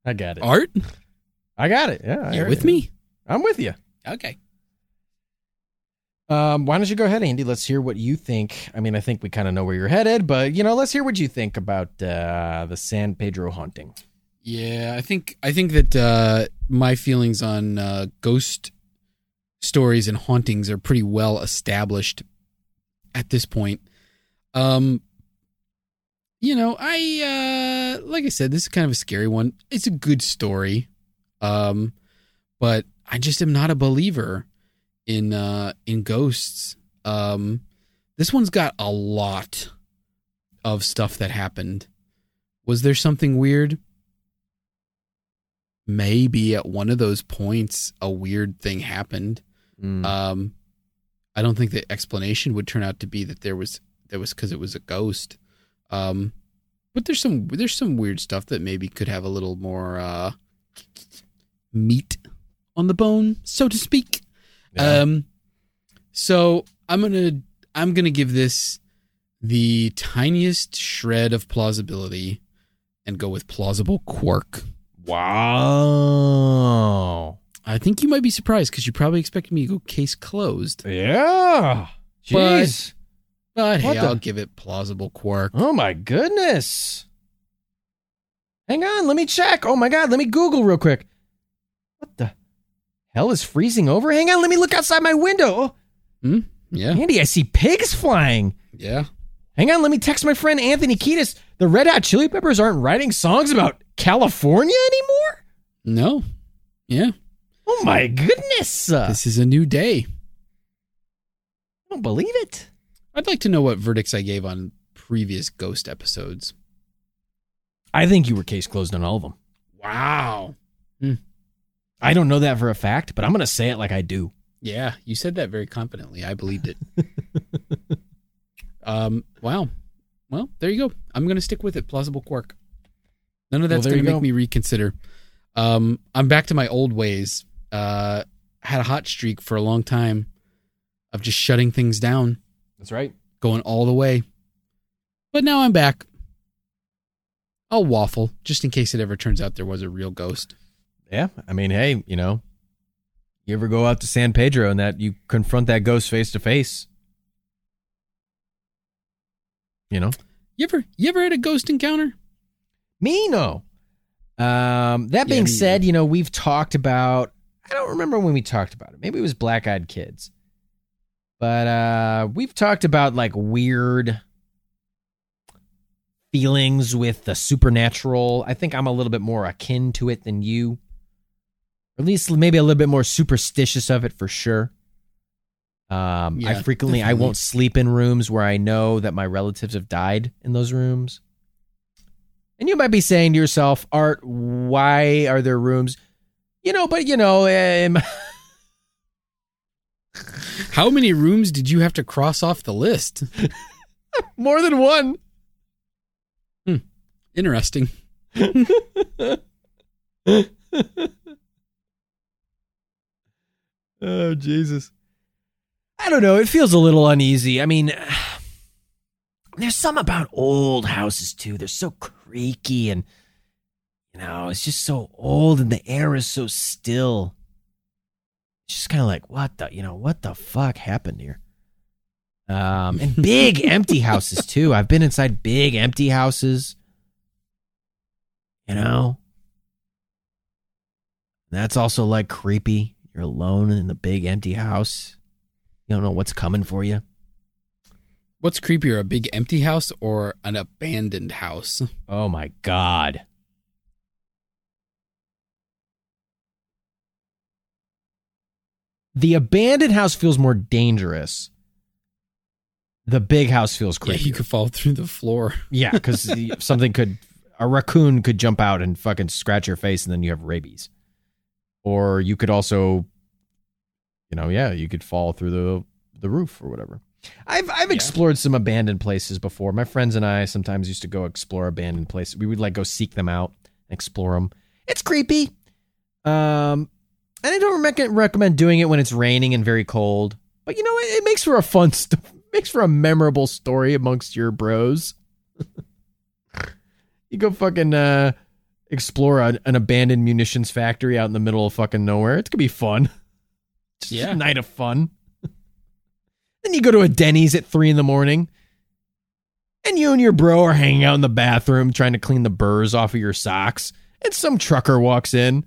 I got it. Art? I got it. Yeah. You heard with it. me? I'm with you. Okay. Um, why don't you go ahead, Andy? Let's hear what you think. I mean, I think we kind of know where you're headed, but you know, let's hear what you think about uh, the San Pedro haunting. Yeah, I think I think that uh, my feelings on uh, ghost stories and hauntings are pretty well established at this point. Um, you know, I uh, like I said, this is kind of a scary one. It's a good story, um, but I just am not a believer in uh, in ghosts. Um, this one's got a lot of stuff that happened. Was there something weird? Maybe at one of those points, a weird thing happened. Mm. Um, I don't think the explanation would turn out to be that there was there was because it was a ghost. Um, but there's some there's some weird stuff that maybe could have a little more uh, meat on the bone, so to speak. Yeah. Um, so I'm gonna I'm gonna give this the tiniest shred of plausibility and go with plausible quirk. wow. I think you might be surprised because you probably expected me to go case closed. Yeah. Jeez. But What hey, the- I'll give it plausible quirk. Oh my goodness. Hang on, let me check. Oh my god, let me Google real quick. What the hell is freezing over? Hang on, let me look outside my window. Oh, hmm? Yeah, Andy, I see pigs flying. yeah. Hang on, let me text my friend Anthony Kiedis. The Red Hot Chili Peppers aren't writing songs about California anymore? No, yeah. Oh my goodness. This is a new day. I don't believe it. I'd like to know what verdicts I gave on previous ghost episodes. I think you were case closed on all of them. Wow. I don't know that for a fact, but I'm going to say it like I do. Yeah, you said that very confidently. I believed it. um. Wow. Well, there you go. I'm going to stick with it. Plausible quirk. None of that's there going to make go. me reconsider. Um. I'm back to my old ways. Uh. Had a hot streak for a long time of just shutting things down, That's right. going all the way. But now I'm back. I'll waffle just in case it ever turns out there was a real ghost. Yeah. I mean, hey, you know, you ever go out to San Pedro and that you confront that ghost face to face? You know? You ever you ever had a ghost encounter? Me, no. Um, that being me said, you know, we've talked about, I don't remember when we talked about it. Maybe it was Black Eyed Kids. But uh, we've talked about like weird feelings with the supernatural. I think I'm a little bit more akin to it than you. Or at least maybe a little bit more superstitious of it for sure. Um, I Yeah, frequently I won't sleep in rooms where I know that my relatives have died in those rooms. And you might be saying to yourself, Art, why are there rooms? You know, but you know, um, How many rooms did you have to cross off the list? more than one. Interesting. Oh Jesus. I don't know. It feels a little uneasy. I mean, there's some about old houses too. They're so creaky and know, it's just so old and the air is so still. It's just kind of like, what the, you know, what the fuck happened here? Um, and big empty houses too. I've been inside big empty houses. You know, that's also like creepy. You're alone in the big empty house. You don't know what's coming for you. What's creepier, a big empty house or an abandoned house? Oh my god. The abandoned house feels more dangerous. The big house feels Yeah, creepy. you could fall through the floor. Yeah, because something could, a raccoon could jump out and fucking scratch your face, and then you have rabies. Or you could also, you know, yeah, you could fall through the the roof or whatever. I've I've Yeah. explored some abandoned places before. My friends and I sometimes used to go explore abandoned places. We would like go seek them out, explore them. It's creepy. Um, and I don't rec- recommend doing it when it's raining and very cold. But you know, it, it makes for a fun, st- makes for a memorable story amongst your bros. you go fucking uh, explore a, an abandoned munitions factory out in the middle of fucking nowhere. It's gonna be fun. Just Yeah. a night of fun. Then you go to a Denny's at three in the morning, and you and your bro are hanging out in the bathroom trying to clean the burrs off of your socks, and some trucker walks in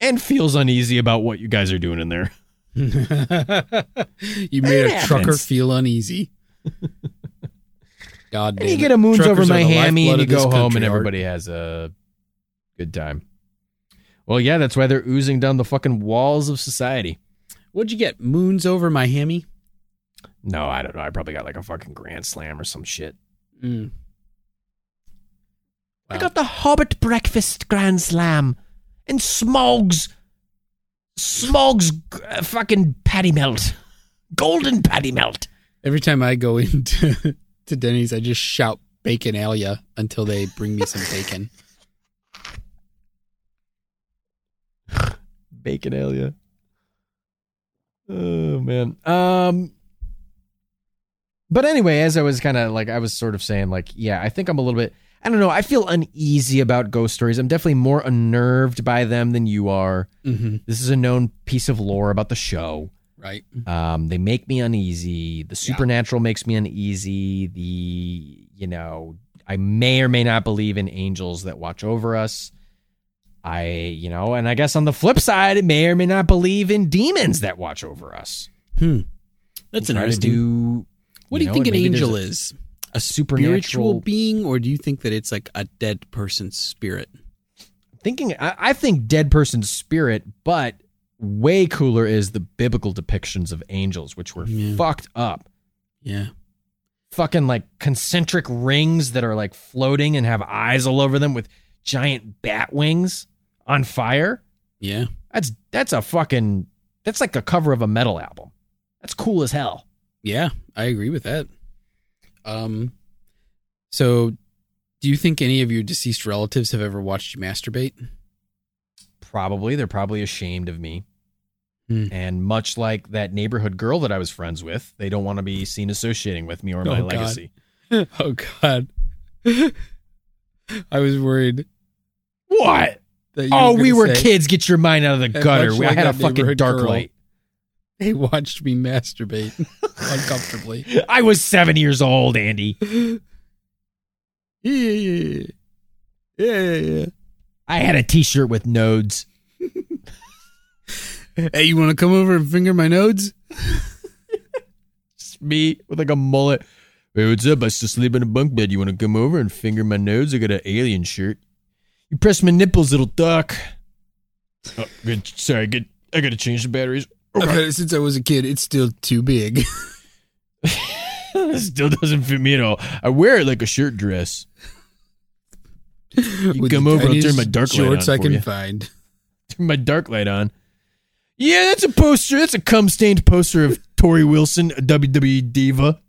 and feels uneasy about what you guys are doing in there. you made It a trucker feel uneasy. God damn And you it. get a moons over Truckers are my hammy and you go home country, and Art. everybody has a good time. Well, yeah, that's why they're oozing down the fucking walls of society. What'd you get? Moons over my hammy? No, I don't know. I probably got like a fucking grand slam or some shit. Mm. I got the Hobbit breakfast grand slam and Smogs, Smogs uh, fucking patty melt, golden patty melt. Every time I go into to Denny's, I just shout bacon alia until they bring me some bacon. Bacon Alia. Oh man. Um but anyway, as I was kind of like I was sort of saying like yeah, I think I'm a little bit I don't know, I feel uneasy about ghost stories. I'm definitely more unnerved by them than you are. Mm-hmm. This is a known piece of lore about the show. Right. Um they make me uneasy. The supernatural makes me uneasy. The you know, I may or may not believe in angels that watch over us. I, you know, and I guess on the flip side, it may or may not believe in demons that watch over us. Hmm. That's interesting. do. what do you know, think an angel is? A Spiritual supernatural being, or do you think that it's like a dead person's spirit? thinking. I, I think dead person's spirit, but way cooler is the biblical depictions of angels, which were Yeah. fucked up. Yeah. Fucking like concentric rings that are like floating and have eyes all over them with giant bat wings on fire. Yeah. That's that's a fucking that's like a cover of a metal album. That's cool as hell. Yeah. I agree with that. Um, so do you think any of your deceased relatives have ever watched you masturbate? Probably they're probably ashamed of me. Hmm. And much like that neighborhood girl that I was friends with, they don't want to be seen associating with me or my Oh, God. legacy. oh God. I was worried What? Oh, we were say, kids. Get your mind out of the gutter. much I had a fucking dark girl. light. They watched me masturbate uncomfortably. I was seven years old, Andy. Yeah, yeah, yeah, yeah. I had a T-shirt with nodes. Hey, you want to come over and finger my nodes? It's me with like a mullet. Hey, what's up? I still sleep in a bunk bed. You want to come over and finger my nodes? I got an alien shirt. You press my nipples, it'll duck. Oh, good. Sorry, good. I gotta change the batteries. I've had it since I was a kid. It's still too big. Still doesn't fit me at all. I wear it like a shirt dress. You With come over, I'll turn my dark light shorts on I for can you. find. Turn my dark light on. Yeah, that's a poster. That's a cum stained poster of Torrie Wilson, a WWE diva.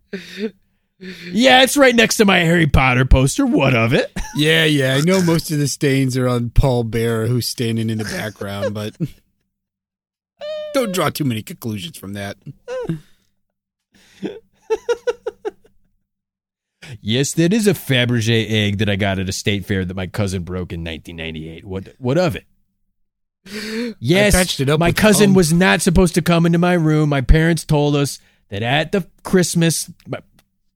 Yeah, it's right next to my Harry Potter poster. What of it? Yeah, yeah. I know most of the stains are on Paul Bearer, who's standing in the background, but don't draw too many conclusions from that. Yes, that is a Fabergé egg that I got at a state fair that my cousin broke in 1998. What what of it? Yes, it my cousin was not supposed to come into my room. My parents told us that at the Christmas, my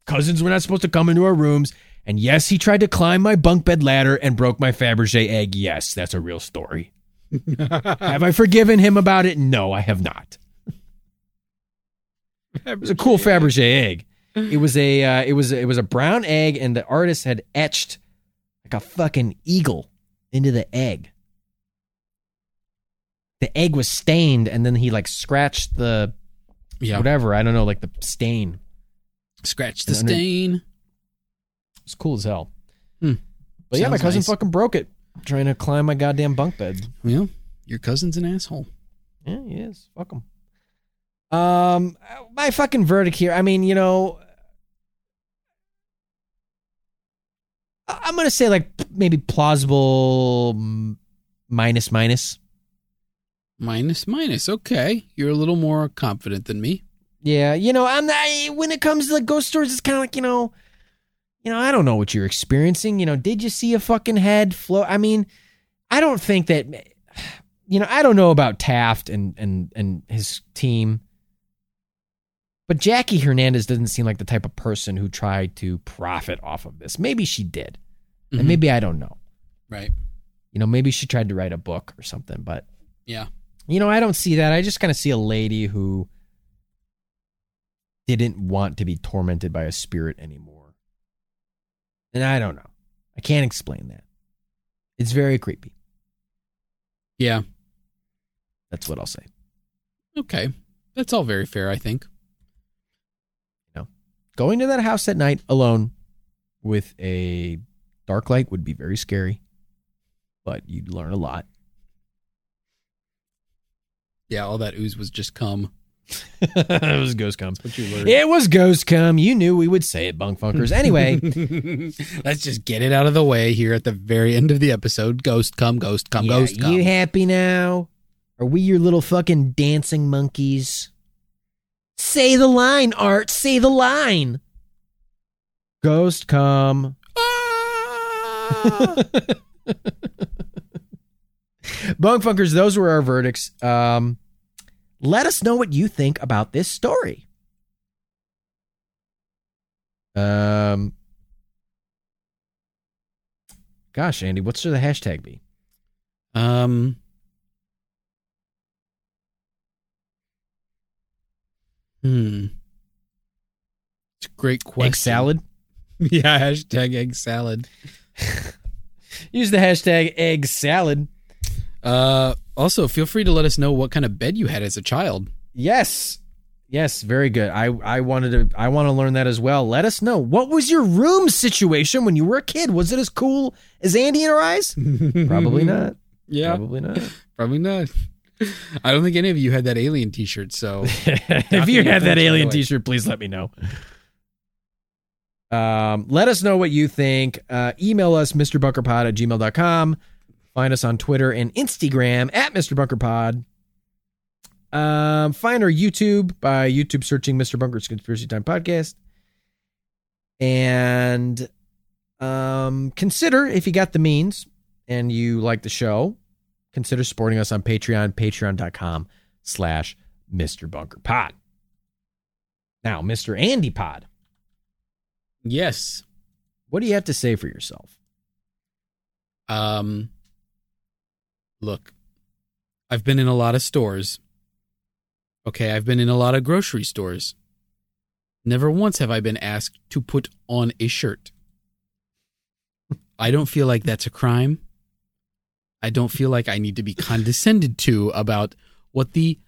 cousins were not supposed to come into our rooms. And yes, he tried to climb my bunk bed ladder and broke my Fabergé egg. Yes, that's a real story. Have I forgiven him about it? No, I have not. It was a cool Fabergé egg. It was a uh, it was it was a brown egg, and the artist had etched like a fucking eagle into the egg. The egg was stained, and then he like scratched the Yeah. whatever I don't know, like the stain. Scratched the under- stain. It's cool as hell. Hmm. But yeah, my cousin nice. fucking broke it trying to climb my goddamn bunk bed. Well, your cousin's an asshole. Yeah, he is. Fuck him. Um, my fucking verdict here. I mean, you know, I'm gonna say like maybe plausible minus minus. Minus, minus. Okay. You're a little more confident than me. Yeah, you know, I'm not, when it comes to like ghost stories, it's kind of like you know, you know, I don't know what you're experiencing. You know, did you see a fucking head float? I mean, I don't think that. You know, I don't know about Taff and and and his team, But Jackie Hernandez doesn't seem like the type of person who tried to profit off of this. Maybe she did. Mhm. And maybe I don't know. Right. You know, maybe she tried to write a book or something, but Yeah. you know, I don't see that. I just kind of see a lady who didn't want to be tormented by a spirit anymore. And I don't know. I can't explain that. It's very creepy. Yeah. That's what I'll say. Okay. That's all very fair, I think. Going to that house at night alone with a dark light would be very scary, but you'd learn a lot. Yeah, all that ooze was just cum. it was ghost cum. What you learned. It was ghost cum. You knew we would say it, bunk funkers. Anyway, Let's just get it out of the way here at the very end of the episode. Ghost cum, ghost cum, yeah, ghost cum. you happy now? Are we your little fucking dancing monkeys? Say the line, Art. Say the line. Ghost cum. Ah! Bunk Funkers, those were our verdicts. Um, let us know what you think about this story. Um, gosh, Andy, what should the hashtag be? um. Hmm. It's a great question. Egg salad. Yeah, hashtag egg salad. Use the hashtag egg salad. Uh, also, feel free to let us know what kind of bed you had as a child. Yes. Yes, very good. I, I wanted to I want to learn that as well. Let us know. What was your room situation when you were a kid? Was it as cool as Andy and her eyes? Probably not. Yeah, Probably not. probably not. I don't think any of you had that alien T-shirt. So if you had that alien the way. t-shirt, please let me know. Um, let us know what you think. Uh, email us, MrBunkerPod at gmail.com. Find us on Twitter and Instagram at MrBunkerPod. Um, find our YouTube by YouTube searching Mr. Bunker's Conspiracy Time Podcast. And um, consider, if you got the means and you like the show, consider supporting us on Patreon, patreon.com slash Mr. Bunker Pod. Now, Mr. Andy Pod, yes, what do you have to say for yourself? Um, look, I've been in a lot of stores. Okay, I've been in a lot of grocery stores. Never once have I been asked to put on a shirt. I don't feel like that's a crime. I don't feel like I need to be condescended to about what the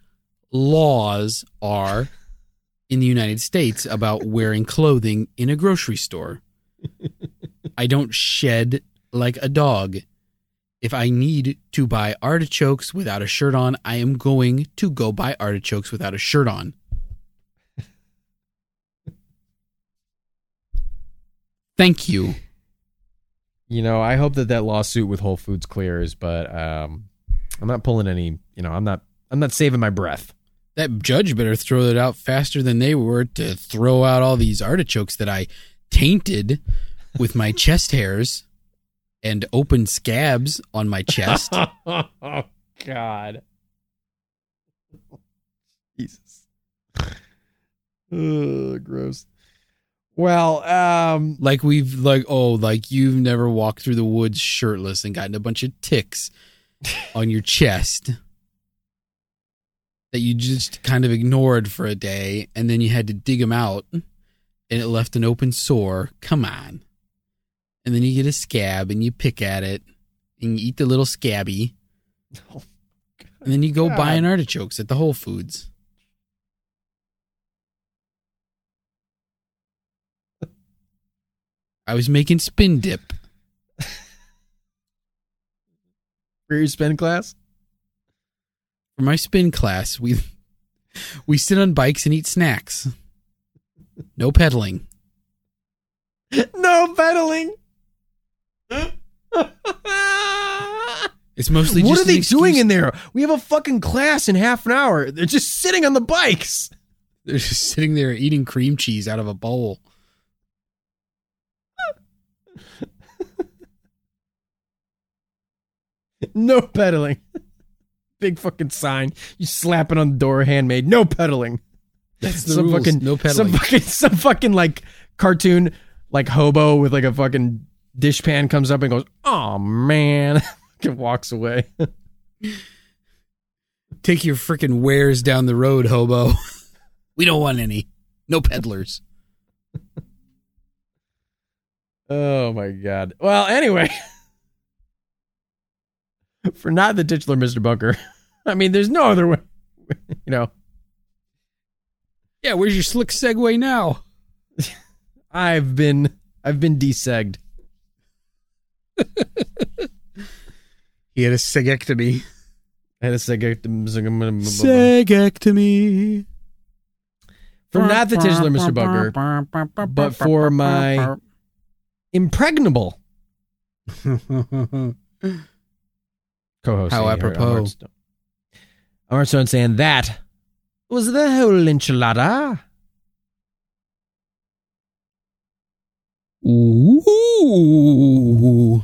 laws are in the United States about wearing clothing in a grocery store. I don't shed like a dog. If I need to buy artichokes without a shirt on, I am going to go buy artichokes without a shirt on. Thank you. You know, I hope that that lawsuit with Whole Foods clears, but um, I'm not pulling any. You know, I'm not. I'm not saving my breath. That judge better throw it out faster than they were to throw out all these artichokes that I tainted with my chest hairs and open scabs on my chest. oh God, Jesus, Ugh, gross. Well, um, like we've like oh like you've never walked through the woods shirtless and gotten a bunch of ticks on your chest that you just kind of ignored for a day and then you had to dig them out and it left an open sore come on and then you get a scab and you pick at it and you eat the little scabby Oh, and then you go God. buying artichokes at the whole foods i was making spin dip for your spin class. for my spin class, we we sit on bikes and eat snacks. No pedaling. no pedaling. It's mostly what are they doing in there? We have a fucking class in half an hour. They're just sitting on the bikes. They're just sitting there eating cream cheese out of a bowl. No pedaling. Big fucking sign. You slap it on the door, handmade. No pedaling. That's the some rules. fucking No some fucking some fucking like cartoon like hobo with like a fucking dishpan comes up and goes, "Oh man," and walks away. Take your freaking wares down the road, hobo. we don't want any. No peddlers. Oh my god. Well, anyway, for not the titular Mister Bunker, I mean, there's no other way. You know, Yeah, where's your slick segue now? I've been I've been desegged. He had a segectomy. I had a seg- Segectomy. for not the titular Mister Bunker, but for my impregnable co-host. How here at apropos. Hearthstone. Hearthstone saying that was the whole enchilada. Ooh.